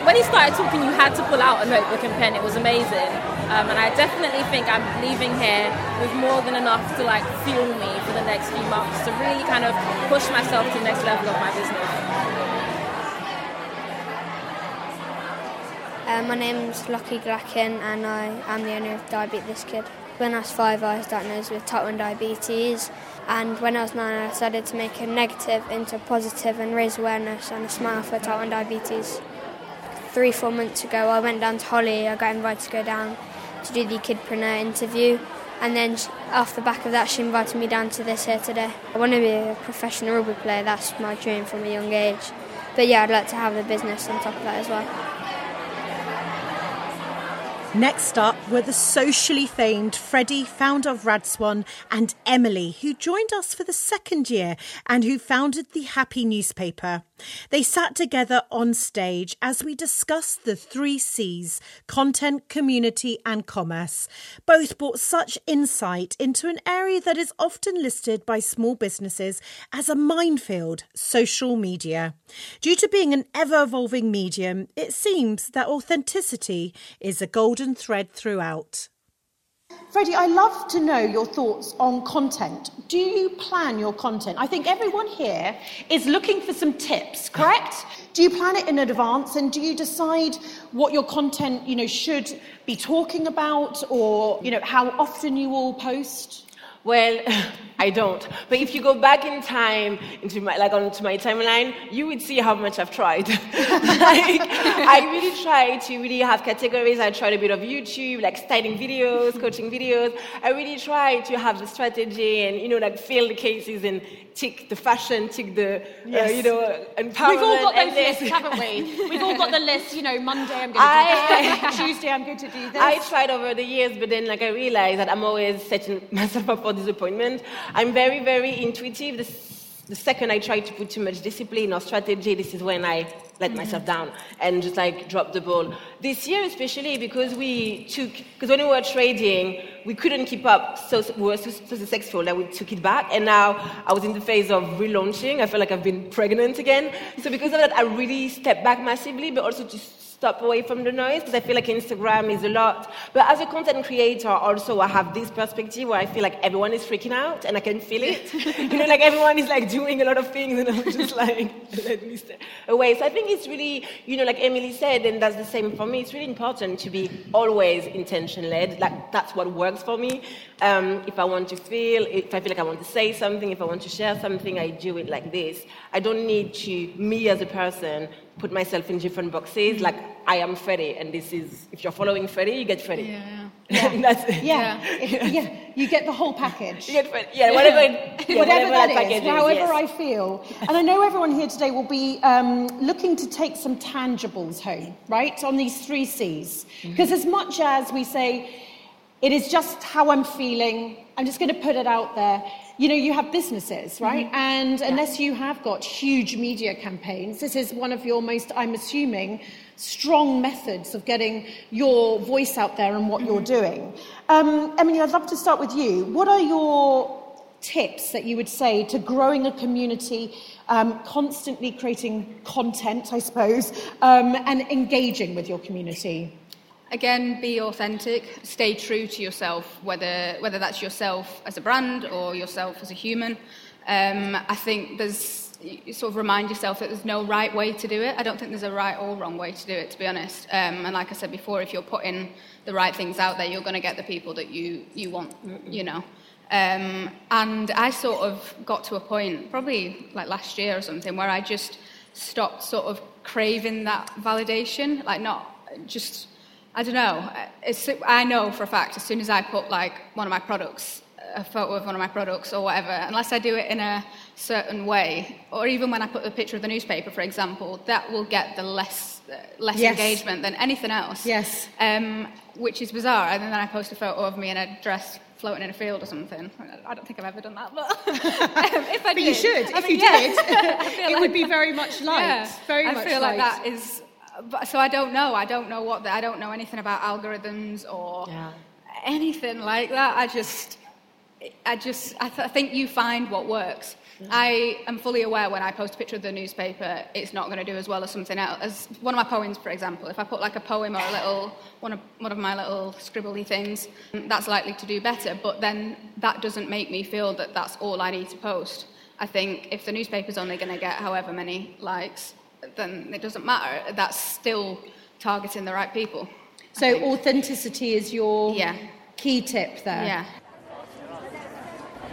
When he started talking, you had to pull out a notebook and pen. It was amazing. Um, and I definitely think I'm leaving here with more than enough to like fuel me for the next few months to really kind of push myself to the next level of my business. Uh, my name's Lockie Glacken and I am the owner of Diabetes Kid. When I was five, I was diagnosed with type 1 diabetes, and when I was nine, I decided to make a negative into a positive and raise awareness and a smile for type 1 diabetes. Three, four months ago, I went down to Holly. I got invited to go down to do the Kidpreneur interview, and then off the back of that, she invited me down to this here today. I want to be a professional rugby player. That's my dream from a young age. But yeah, I'd like to have a business on top of that as well. Next up were the socially famed Freddie, founder of Radswan, and Emily, who joined us for the second year and who founded the Happy newspaper. They sat together on stage as we discussed the three C's content, community, and commerce. Both brought such insight into an area that is often listed by small businesses as a minefield social media. Due to being an ever evolving medium, it seems that authenticity is a golden thread throughout. Freddie, I love to know your thoughts on content. Do you plan your content? I think everyone here is looking for some tips, correct? do you plan it in advance and do you decide what your content, you know, should be talking about or, you know, how often you will post? Well, I don't. But if you go back in time into my like onto my timeline, you would see how much I've tried. like, I really try to really have categories. I tried a bit of YouTube, like styling videos, coaching videos. I really try to have the strategy and you know like fill the cases and tick the fashion, tick the Yes. uh, you know empowerment. We've all got and those lists, haven't we? We've all got the list, you know, Monday I'm going to do that, Tuesday I'm going to do this. I tried over the years, but then like I realized that I'm always setting myself up for disappointment. I'm very, very intuitive. The, the second I try to put too much discipline or strategy, this is when I let mm-hmm. myself down and just like drop the ball. This year, especially because we took, because when we were trading, we couldn't keep up, so we were so, so successful that we took it back. And now I was in the phase of relaunching. I feel like I've been pregnant again. So because of that, I really stepped back massively, but also to stop away from the noise because I feel like Instagram is a lot. But as a content creator, also I have this perspective where I feel like everyone is freaking out and I can feel it. you know, like everyone is like doing a lot of things and I'm just like, let me stay away. So I think it's really, you know, like Emily said, and that's the same for me. It's really important to be always intention led. Like that's what works for me. Um, if I want to feel, if I feel like I want to say something, if I want to share something, I do it like this. I don't need to, me as a person, put myself in different boxes. Like I am Freddie, and this is, if you're following Freddie, you get Freddie. Yeah. That's it. Yeah. If- yeah, you get the whole package. You get Freddie. Yeah, whatever, yeah, whatever, that package is, however yes. I feel. And I know everyone here today will be um, looking to take some tangibles home, right, on these three C's. Mm-hmm. Because as much as we say, it is just how I'm feeling, I'm just going to put it out there. You know, you have businesses, right? Mhm. And unless you have got huge media campaigns, this is one of your most, I'm assuming, strong methods of getting your voice out there and what you're doing. Um, Emily, I'd love to start with you. What are your tips that you would say to growing a community, um, constantly creating content, I suppose, um, and engaging with your community? Again, be authentic, stay true to yourself, whether, whether that's yourself as a brand or yourself as a human. Um, I think there's, you sort of remind yourself that there's no right way to do it. I don't think there's a right or wrong way to do it, to be honest. Um, and like I said before, if you're putting the right things out there, you're going to get the people that you, you want, you know. Um, and I sort of got to a point, probably like last year or something, where I just stopped sort of craving that validation, like not just I don't know. It's, I know for a fact as soon as I put like one of my products, a photo of one of my products or whatever, unless I do it in a certain way, or even when I put the picture of the newspaper, for example, that will get the less uh, less Yes. engagement than anything else. Yes. Um, which is bizarre. And then I post a photo of me in a dress floating in a field or something. I don't think I've ever done that, but if I But did, you should. I If mean, you yeah. did, it would be very much liked. Yeah, Very I much feel like that is. But, so I don't know. I don't know what. The, I don't know anything about algorithms or anything like that. I just, I just, I, th- I think you find what works. Mm. I am fully aware when I post a picture of the newspaper, it's not going to do as well as something else. As one of my poems, for example, if I put like a poem or a little one of one of my little scribbly things, that's likely to do better. But then that doesn't make me feel that that's all I need to post. I think if the newspaper's only going to get however many likes, then it doesn't matter. That's still targeting the right people. So authenticity is your Yeah. key tip there. Yeah.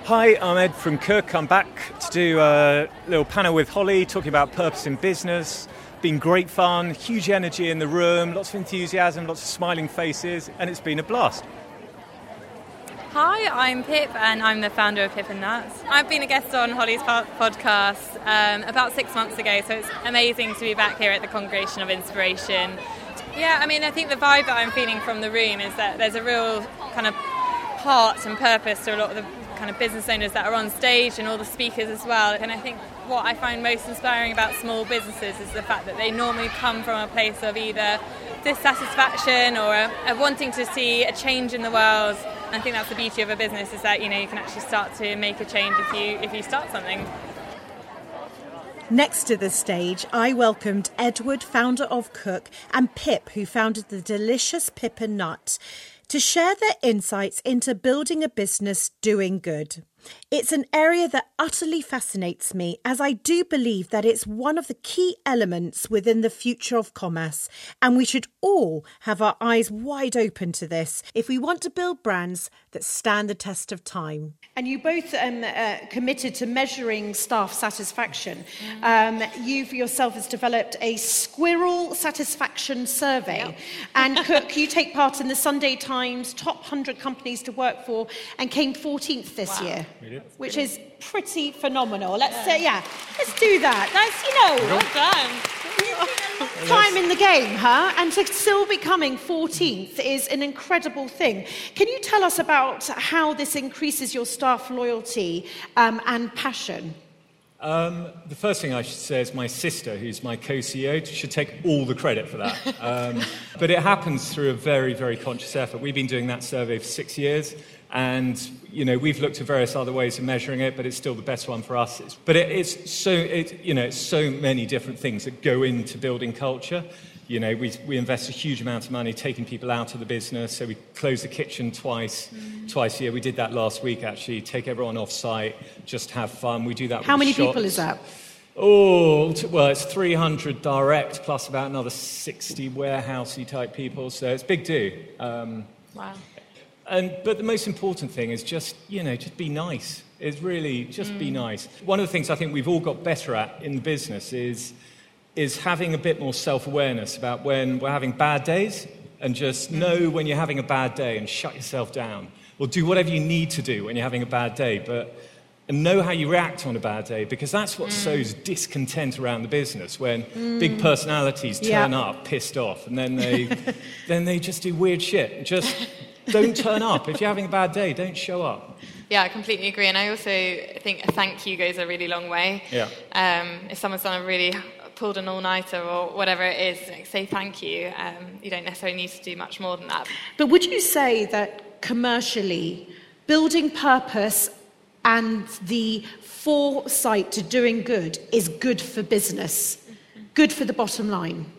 Hi, I'm Ed from Cook. I'm back to do a little panel with Holly talking about purpose in business. Been great fun, huge energy in the room, lots of enthusiasm, lots of smiling faces, and it's been a blast. Hi, I'm Pip and I'm the founder of Pip and Nuts. I've been a guest on Holly's podcast um, about six months ago, so it's amazing to be back here at the Congregation of Inspiration. Yeah, I mean, I think the vibe that I'm feeling from the room is that there's a real kind of heart and purpose to a lot of the kind of business owners that are on stage and all the speakers as well. And I think what I find most inspiring about small businesses is the fact that they normally come from a place of either dissatisfaction or a, a wanting to see a change in the world. I think that's the beauty of a business is that you know you can actually start to make a change if you if you start something. Next to the stage, I welcomed Edward, founder of Cook, and Pip, who founded the delicious Pip and Nut, to share their insights into building a business doing good. It's an area that utterly fascinates me as I do believe that it's one of the key elements within the future of commerce, and we should all have our eyes wide open to this if we want to build brands that stand the test of time. And you both um, uh, committed to measuring staff satisfaction. Um, you for yourself has developed a squirrel satisfaction survey. And Cook, you take part in the Sunday Times top 100 companies to work for and came 14th this Wow. year. Which is pretty phenomenal. Let's say, yeah, let's do that. That's, you know, well done. time in the game, huh? And to still be coming 14th is an incredible thing. Can you tell us about how this increases your staff loyalty um, and passion? Um, the first thing I should say is my sister, who's my co-CEO, should take all the credit for that. Um, but it happens through a very, very conscious effort. We've been doing that survey for six years, and you know we've looked at various other ways of measuring it, but it's still the best one for us. It's, but it, it's so, it, you know, it's so many different things that go into building culture. You know, we, we invest a huge amount of money taking people out of the business. So we close the kitchen twice, twice a year. We did that last week, actually. Take everyone off site, just have fun. We do that. How many shots. people is that? Oh, well, it's 300 direct plus about another 60 warehousey type people. So it's big do. Um, Wow. And, but the most important thing is just, you know, just be nice. It's really just be Mm. nice. One of the things I think we've all got better at in the business is, is having a bit more self awareness about when we're having bad days and just know when you're having a bad day and shut yourself down. Or do whatever you need to do when you're having a bad day, but and know how you react on a bad day because that's what sows discontent around the business when big Mm. personalities Yeah. turn up pissed off and then they then they just do weird shit. Just don't turn up. If you're having a bad day, don't show up. Yeah, I completely agree. And I also think a thank you goes a really long way. Yeah. Um, if someone's done a really pulled an all-nighter or whatever it is, like, say thank you. Um, you don't necessarily need to do much more than that. But would you say that commercially, building purpose and the foresight to doing good is good for business, good for the bottom line?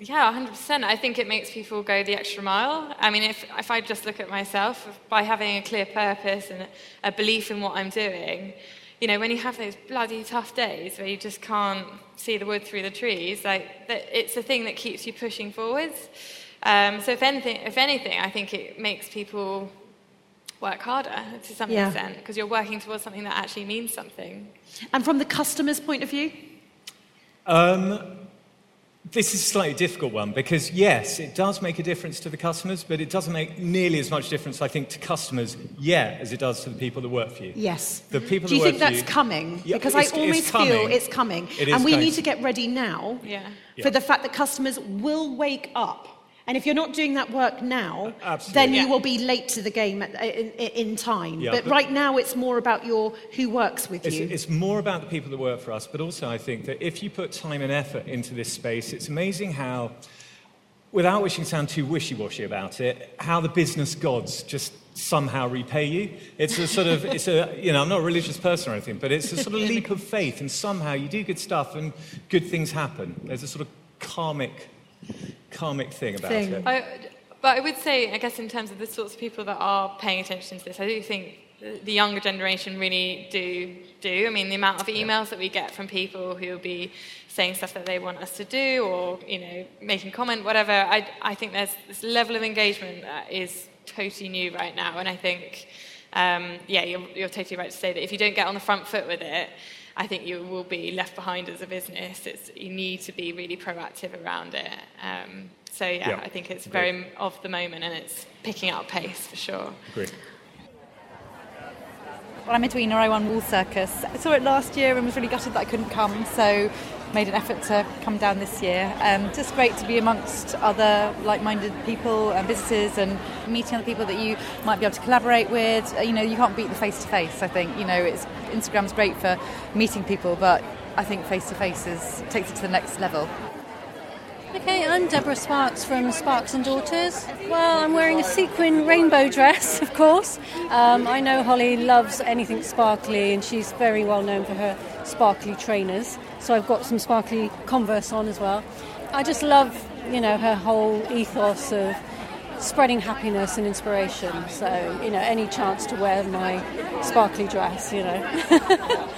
Yeah, 100%. I think it makes people go the extra mile. I mean, if, if I just look at myself, by having a clear purpose and a belief in what I'm doing, you know, when you have those bloody tough days where you just can't see the wood through the trees, like, that, it's the thing that keeps you pushing forwards. Um, so if anything, if anything, I think it makes people work harder to some Yeah. extent because you're working towards something that actually means something. And from the customer's point of view? Um, this is a slightly difficult one because, yes, it does make a difference to the customers, but it doesn't make nearly as much difference, I think, to customers yet as it does to the people that work for you. Yes. The people who work for you. Do you that think work that's you- coming? Yeah, because I it's almost coming. feel it's coming. It is and we going need to- to get ready now Yeah. for Yeah. the fact that customers will wake up And if you're not doing that work now, Absolutely. then you Yeah. will be late to the game at, uh, in, in time. Yeah, but, but- right now, it's more about your who works with It's, you. it's more about the people that work for us, but also I think that if you put time and effort into this space, it's amazing how, without wishing to sound too wishy washy about it, how the business gods just somehow repay you. It's a sort of, it's a, you know, I'm not a religious person or anything, but it's a sort of leap of faith, and somehow you do good stuff and good things happen. There's a sort of karmic, karmic thing about it. I, but I would say, I guess, in terms of the sorts of people that are paying attention to this, I do think the younger generation really do do. I mean, the amount of emails that we get from people who will be saying stuff that they want us to do, or you know, making comment, whatever. I, I think there's this level of engagement that is totally new right now, and I think, um, yeah, you're, you're totally right to say that if you don't get on the front foot with it. I think you will be left behind as a business. It's, you need to be really proactive around it. Um, so yeah, Yeah, I think it's agree. very of the moment and it's picking up pace for sure. Agree. Well, I'm Edwina, I won Wool Circus. I saw it last year and was really gutted that I couldn't come, so made an effort to come down this year. Um, just great to be amongst other like-minded people and businesses and meeting other people that you might be able to collaborate with. Uh, You know, you can't beat the face-to-face. I think you know, it's Instagram's great for meeting people, but I think face-to-face is takes it to the next level. Okay, I'm Deborah Sparks from Sparks and Daughters. Well, I'm wearing a sequin rainbow dress, of course. Um, I know Holly loves anything sparkly, and she's very well known for her sparkly trainers. So I've got some sparkly Converse on as well. I just love, you know, her whole ethos of spreading happiness and inspiration. So, you know, any chance to wear my sparkly dress, you know.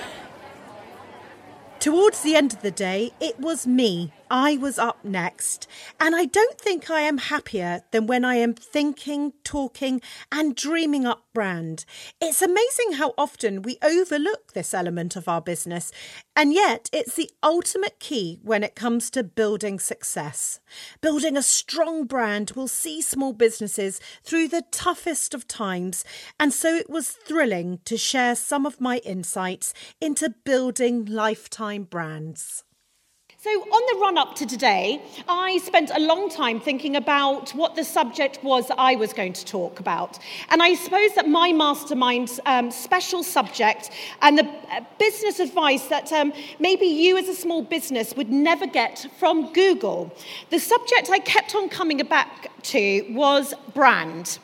Towards the end of the day, it was me. I was up next. And I don't think I am happier than when I am thinking, talking, and dreaming up brand. It's amazing how often we overlook this element of our business, and yet it's the ultimate key when it comes to building success. Building a strong brand will see small businesses through the toughest of times, and so it was thrilling to share some of my insights into building lifetime brands. So, on the run up to today, I spent a long time thinking about what the subject was I was going to talk about. And I suppose that my mastermind um, special subject and the uh, business advice that um, maybe you as a small business would never get from Google. The subject I kept on coming back to was brand.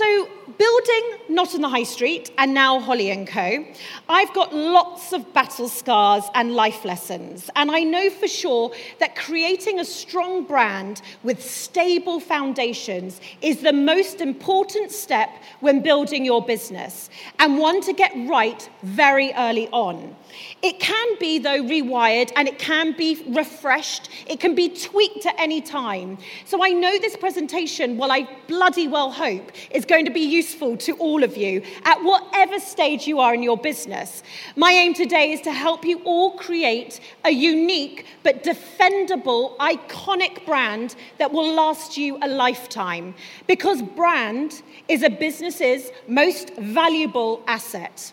So, building Not on the High Street and now Holly and Co., I've got lots of battle scars and life lessons. And I know for sure that creating a strong brand with stable foundations is the most important step when building your business and one to get right very early on. It can be, though, rewired and it can be refreshed. It can be tweaked at any time. So I know this presentation, well, I bloody well hope, is going to be useful to all of you at whatever stage you are in your business. My aim today is to help you all create a unique but defendable, iconic brand that will last you a lifetime. Because brand is a business's most valuable asset.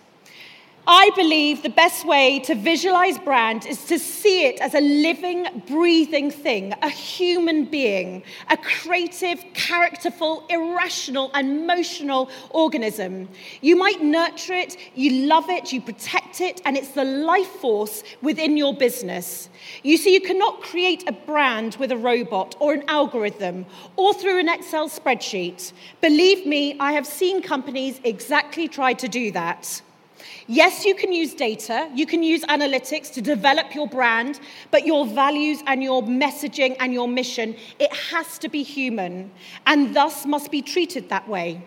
I believe the best way to visualize brand is to see it as a living, breathing thing, a human being, a creative, characterful, irrational, and emotional organism. You might nurture it, you love it, you protect it, and it's the life force within your business. You see, you cannot create a brand with a robot or an algorithm or through an Excel spreadsheet. Believe me, I have seen companies exactly try to do that. Yes, you can use data, you can use analytics to develop your brand, but your values and your messaging and your mission, it has to be human and thus must be treated that way.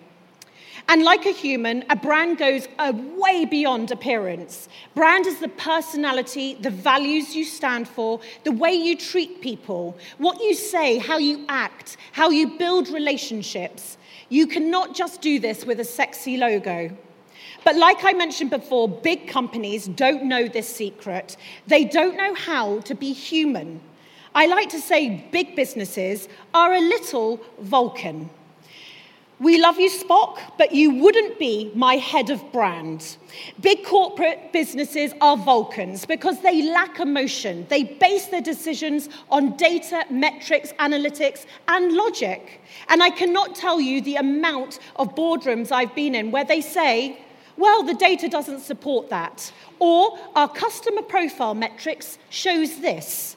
And like a human, a brand goes uh, way beyond appearance. Brand is the personality, the values you stand for, the way you treat people, what you say, how you act, how you build relationships. You cannot just do this with a sexy logo. But like I mentioned before, big companies don't know this secret. They don't know how to be human. I like to say big businesses are a little Vulcan. We love you, Spock, but you wouldn't be my head of brand. Big corporate businesses are Vulcans because they lack emotion. They base their decisions on data, metrics, analytics, and logic. And I cannot tell you the amount of boardrooms I've been in where they say, well, the data doesn't support that. Or our customer profile metrics shows this.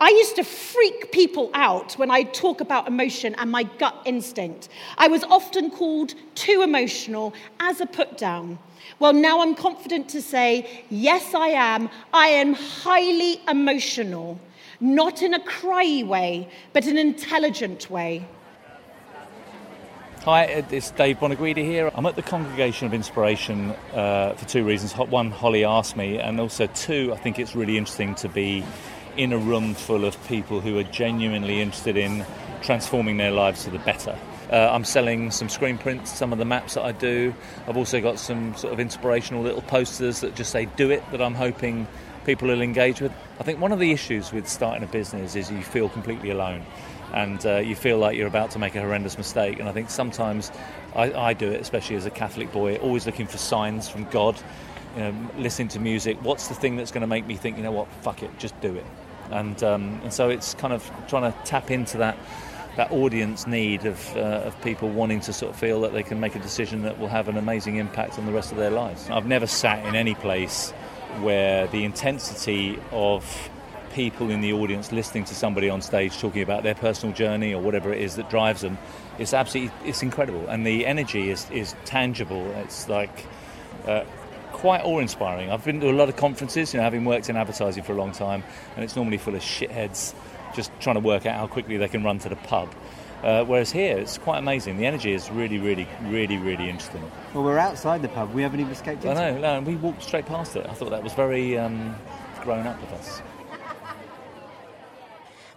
I used to freak people out when I talk about emotion and my gut instinct. I was often called too emotional as a put down. Well, now I'm confident to say, yes, I am. I am highly emotional, not in a cryy way, but an intelligent way. Hi, it's Dave Buonaguidi here. I'm at the Congregation of Inspiration uh, for two reasons. One, Holly asked me, and also two, I think it's really interesting to be in a room full of people who are genuinely interested in transforming their lives for the better. Uh, I'm selling some screen prints, some of the maps that I do. I've also got some sort of inspirational little posters that just say do it that I'm hoping people will engage with. I think one of the issues with starting a business is you feel completely alone and uh, you feel like you're about to make a horrendous mistake. And I think sometimes I, I do it, especially as a Catholic boy, always looking for signs from God. You know, listening to music. What's the thing that's going to make me think, you know what, fuck it, just do it. And um, and so it's kind of trying to tap into that that audience need of, uh, of people wanting to sort of feel that they can make a decision that will have an amazing impact on the rest of their lives. I've never sat in any place where the intensity of people in the audience listening to somebody on stage talking about their personal journey or whatever it is that drives them it's absolutely it's incredible. And the energy is, is tangible. It's like uh, quite awe-inspiring. I've been to a lot of conferences you know having worked in advertising for a long time and it's normally full of shitheads just trying to work out how quickly they can run to the pub. Uh, whereas here it's quite amazing. The energy is really really really really interesting. Well, we're outside the pub. We haven't even escaped I know, no, we walked straight past it. I thought that was very um, grown up of us.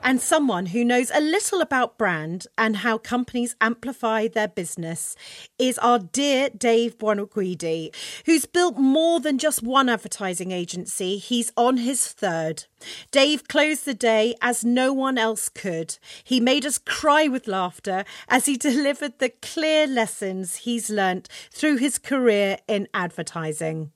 And someone who knows a little about brand and how companies amplify their business is our dear Dave Buonaguidi, who's built more than just one advertising agency. He's on his third. Dave closed the day as no one else could. He made us cry with laughter as he delivered the clear lessons he's learnt through his career in advertising.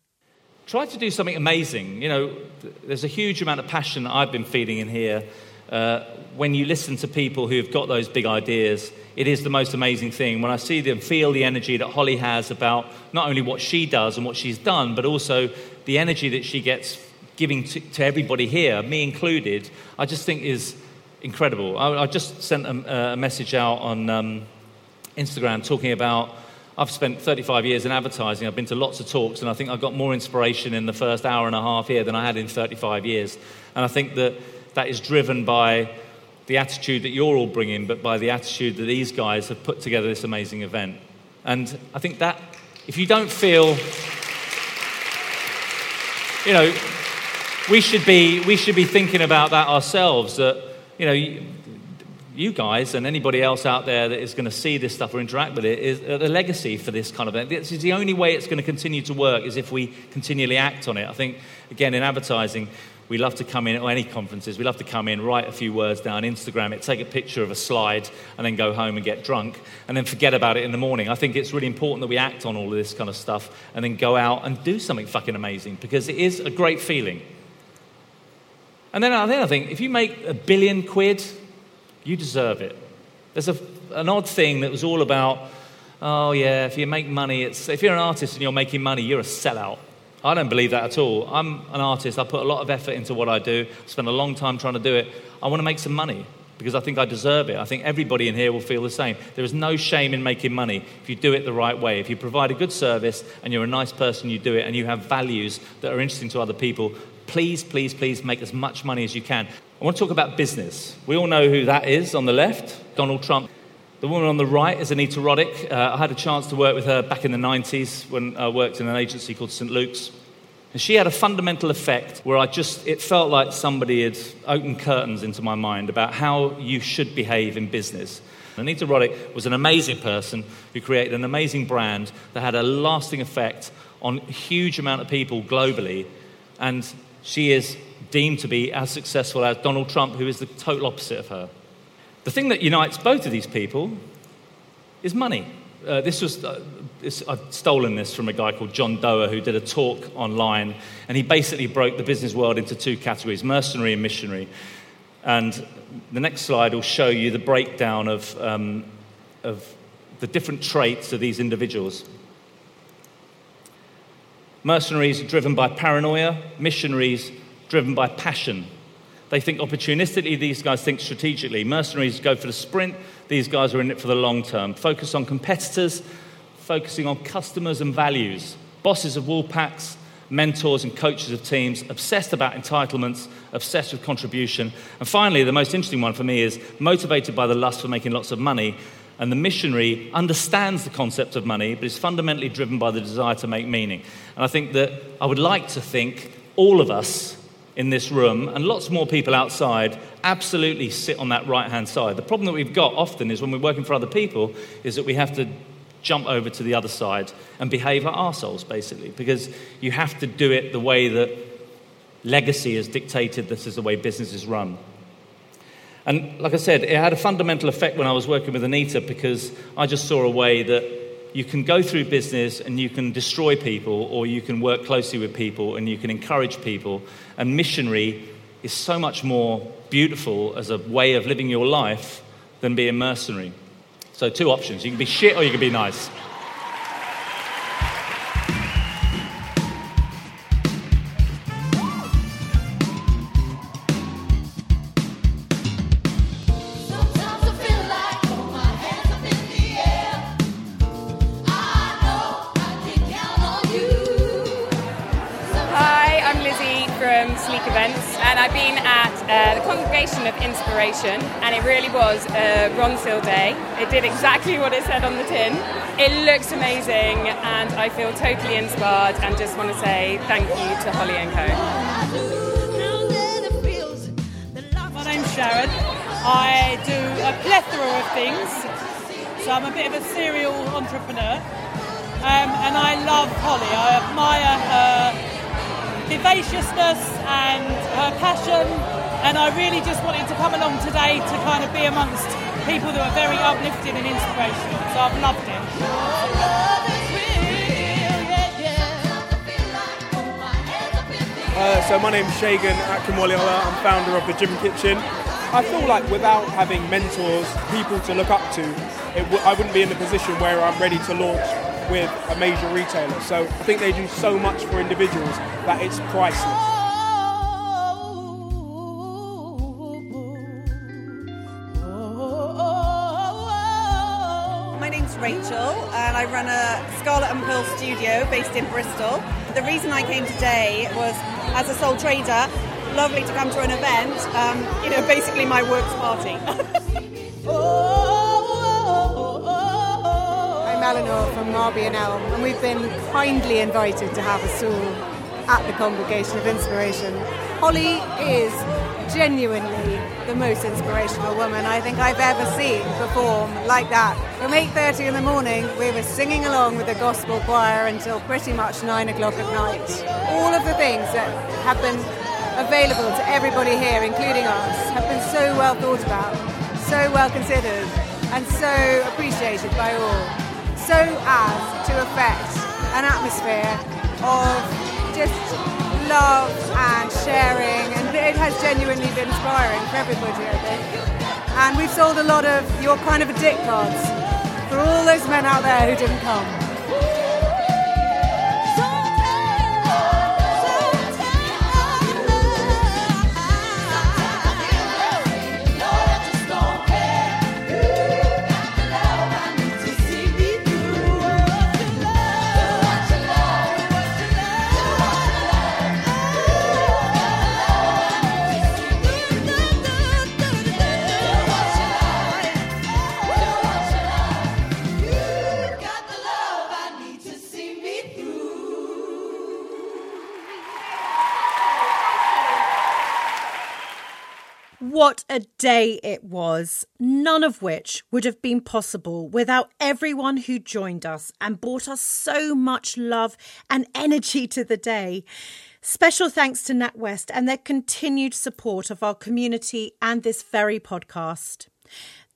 Try to do something amazing. You know, there's a huge amount of passion I've been feeding in here. Uh, when you listen to people who've got those big ideas, it is the most amazing thing. When I see them feel the energy that Holly has about not only what she does and what she's done, but also the energy that she gets giving to, to everybody here, me included, I just think is incredible. I, I just sent a, a message out on um, Instagram talking about I've spent 35 years in advertising. I've been to lots of talks, and I think I got more inspiration in the first hour and a half here than I had in 35 years. And I think that that is driven by the attitude that you're all bringing, but by the attitude that these guys have put together this amazing event. And I think that if you don't feel, you know, we should be we should be thinking about that ourselves. That you know. You, guys and anybody else out there that is going to see this stuff or interact with it is the legacy for this kind of event. This is the only way it's going to continue to work is if we continually act on it. I think, again, in advertising, we love to come in, or any conferences, we love to come in, write a few words down, Instagram it, take a picture of a slide, and then go home and get drunk, and then forget about it in the morning. I think it's really important that we act on all of this kind of stuff and then go out and do something fucking amazing because it is a great feeling. And then I think, I think if you make a billion quid, you deserve it. There's a, an odd thing that was all about, oh yeah, if you make money, it's, if you're an artist and you're making money, you're a sellout. I don't believe that at all. I'm an artist. I put a lot of effort into what I do. I spent a long time trying to do it. I want to make some money because I think I deserve it. I think everybody in here will feel the same. There is no shame in making money if you do it the right way. If you provide a good service and you're a nice person, you do it, and you have values that are interesting to other people, please, please, please make as much money as you can. I want to talk about business. We all know who that is on the left Donald Trump. The woman on the right is Anita Roddick. Uh, I had a chance to work with her back in the 90s when I worked in an agency called St. Luke's. And she had a fundamental effect where I just, it felt like somebody had opened curtains into my mind about how you should behave in business. Anita Roddick was an amazing person who created an amazing brand that had a lasting effect on a huge amount of people globally. And she is deemed to be as successful as Donald Trump, who is the total opposite of her. The thing that unites both of these people is money. uh, this was, uh, I've stolen this from a guy called John Doerr who did a talk online, and he basically broke the business world into two categories mercenary and missionary. And the next slide will show you the breakdown of, um, of the different traits of these individuals. Mercenaries are driven by paranoia, missionaries driven by passion. They think opportunistically, these guys think strategically. Mercenaries go for the sprint, these guys are in it for the long term. Focus on competitors, focusing on customers and values. Bosses of wool packs, mentors and coaches of teams, obsessed about entitlements, obsessed with contribution. And finally, the most interesting one for me is motivated by the lust for making lots of money. And the missionary understands the concept of money, but is fundamentally driven by the desire to make meaning. And I think that I would like to think all of us in this room and lots more people outside absolutely sit on that right hand side. The problem that we've got often is when we're working for other people is that we have to jump over to the other side and behave like arseholes, basically, because you have to do it the way that legacy has dictated this is the way business is run. And like I said, it had a fundamental effect when I was working with Anita because I just saw a way that you can go through business and you can destroy people, or you can work closely with people and you can encourage people. And missionary is so much more beautiful as a way of living your life than being mercenary. So, two options you can be shit or you can be nice. Of Inspiration, and it really was a Ronseal day. It did exactly what it said on the tin. It looks amazing, and I feel totally inspired, and just want to say thank you to Holly and Co. My name's Sharon. I do a plethora of things. So I'm a bit of a serial entrepreneur. Um, and I love Holly. I admire her vivaciousness and her passion. And I really just wanted to come along today to kind of be amongst people that are very uplifting and inspirational. So I've loved it. Uh, so my name's Shagan Akinwoliola. I'm founder of the Gym Kitchen. I feel like without having mentors, people to look up to, w- I wouldn't be in the position where I'm ready to launch with a major retailer. So I think they do so much for individuals that it's priceless. Rachel and I run a Scarlet and Pearl studio based in Bristol. The reason I came today was as a sole trader, lovely to come to an event, um, you know, basically my works party. I'm Eleanor from Marby and Elm, and we've been kindly invited to have a stall at the Congregation of Inspiration. Holly is genuinely the most inspirational woman I think I've ever seen perform like that. From 8.30 in the morning, we were singing along with the gospel choir until pretty much 9 o'clock at night. All of the things that have been available to everybody here, including us, have been so well thought about, so well considered, and so appreciated by all so as to affect an atmosphere of just love and sharing, and it has genuinely been inspiring for everybody, I think. And we've sold a lot of your kind of a dick cards for all those men out there who didn't come. What a day it was, none of which would have been possible without everyone who joined us and brought us so much love and energy to the day. Special thanks to NatWest and their continued support of our community and this very podcast.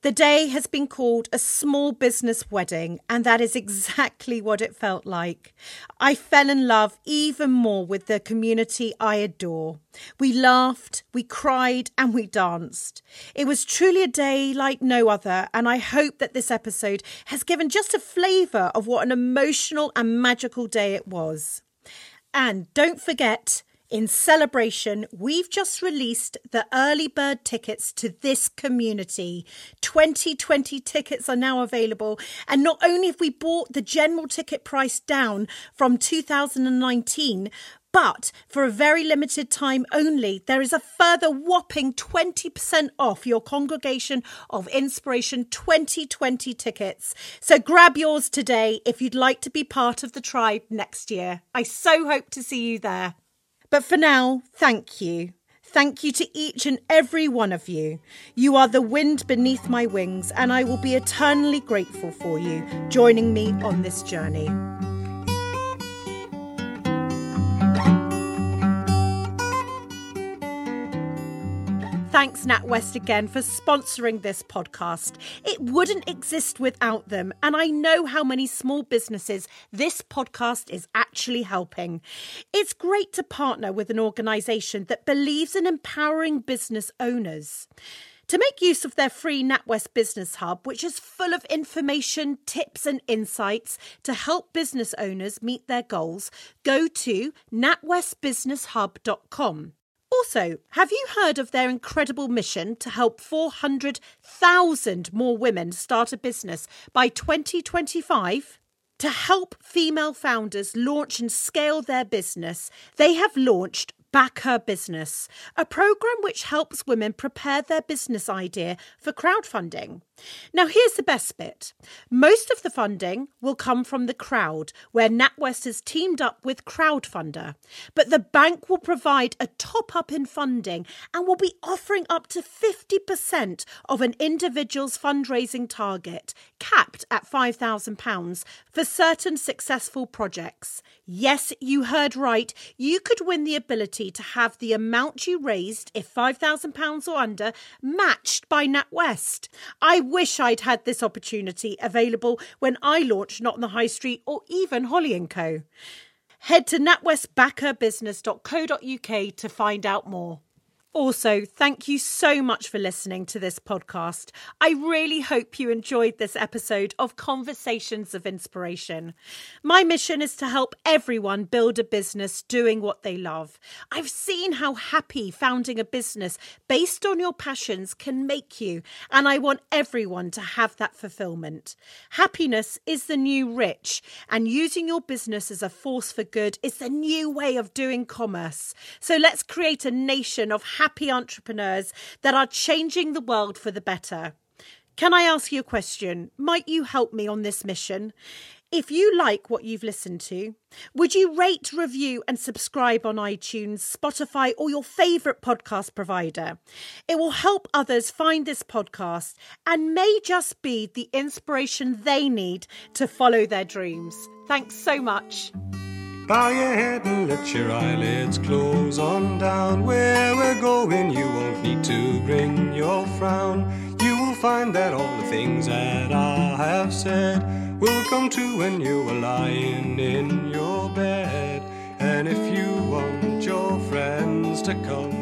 The day has been called a small business wedding, and that is exactly what it felt like. I fell in love even more with the community I adore. We laughed, we cried, and we danced. It was truly a day like no other, and I hope that this episode has given just a flavour of what an emotional and magical day it was. And don't forget, in celebration, we've just released the early bird tickets to this community. 2020 tickets are now available. And not only have we brought the general ticket price down from 2019, but for a very limited time only, there is a further whopping 20% off your Congregation of Inspiration 2020 tickets. So grab yours today if you'd like to be part of the tribe next year. I so hope to see you there. But for now, thank you. Thank you to each and every one of you. You are the wind beneath my wings, and I will be eternally grateful for you joining me on this journey. Thanks, NatWest, again for sponsoring this podcast. It wouldn't exist without them, and I know how many small businesses this podcast is actually helping. It's great to partner with an organisation that believes in empowering business owners. To make use of their free NatWest Business Hub, which is full of information, tips, and insights to help business owners meet their goals, go to natwestbusinesshub.com. Also, have you heard of their incredible mission to help 400,000 more women start a business by 2025? To help female founders launch and scale their business, they have launched Back Her Business, a program which helps women prepare their business idea for crowdfunding. Now, here's the best bit most of the funding will come from the crowd, where NatWest has teamed up with Crowdfunder. But the bank will provide a top up in funding and will be offering up to 50% of an individual's fundraising target, capped at £5,000 for certain successful projects. Yes, you heard right. You could win the ability to have the amount you raised, if £5,000 or under, matched by NatWest. I wish I'd had this opportunity available when I launched Not on the High Street or even Holly & Co. Head to natwestbackherbusiness.co.uk to find out more. Also, thank you so much for listening to this podcast. I really hope you enjoyed this episode of Conversations of Inspiration. My mission is to help everyone build a business doing what they love. I've seen how happy founding a business based on your passions can make you, and I want everyone to have that fulfillment. Happiness is the new rich, and using your business as a force for good is the new way of doing commerce. So let's create a nation of happy entrepreneurs that are changing the world for the better. Can I ask you a question? Might you help me on this mission? If you like what you've listened to, would you rate, review, and subscribe on iTunes, Spotify, or your favourite podcast provider? It will help others find this podcast and may just be the inspiration they need to follow their dreams. Thanks so much. Bow your head and let your eyelids close on down. Where we're going, you won't need to bring your frown. You will find that all the things that I have said will come true when you are lying in your bed. And if you want your friends to come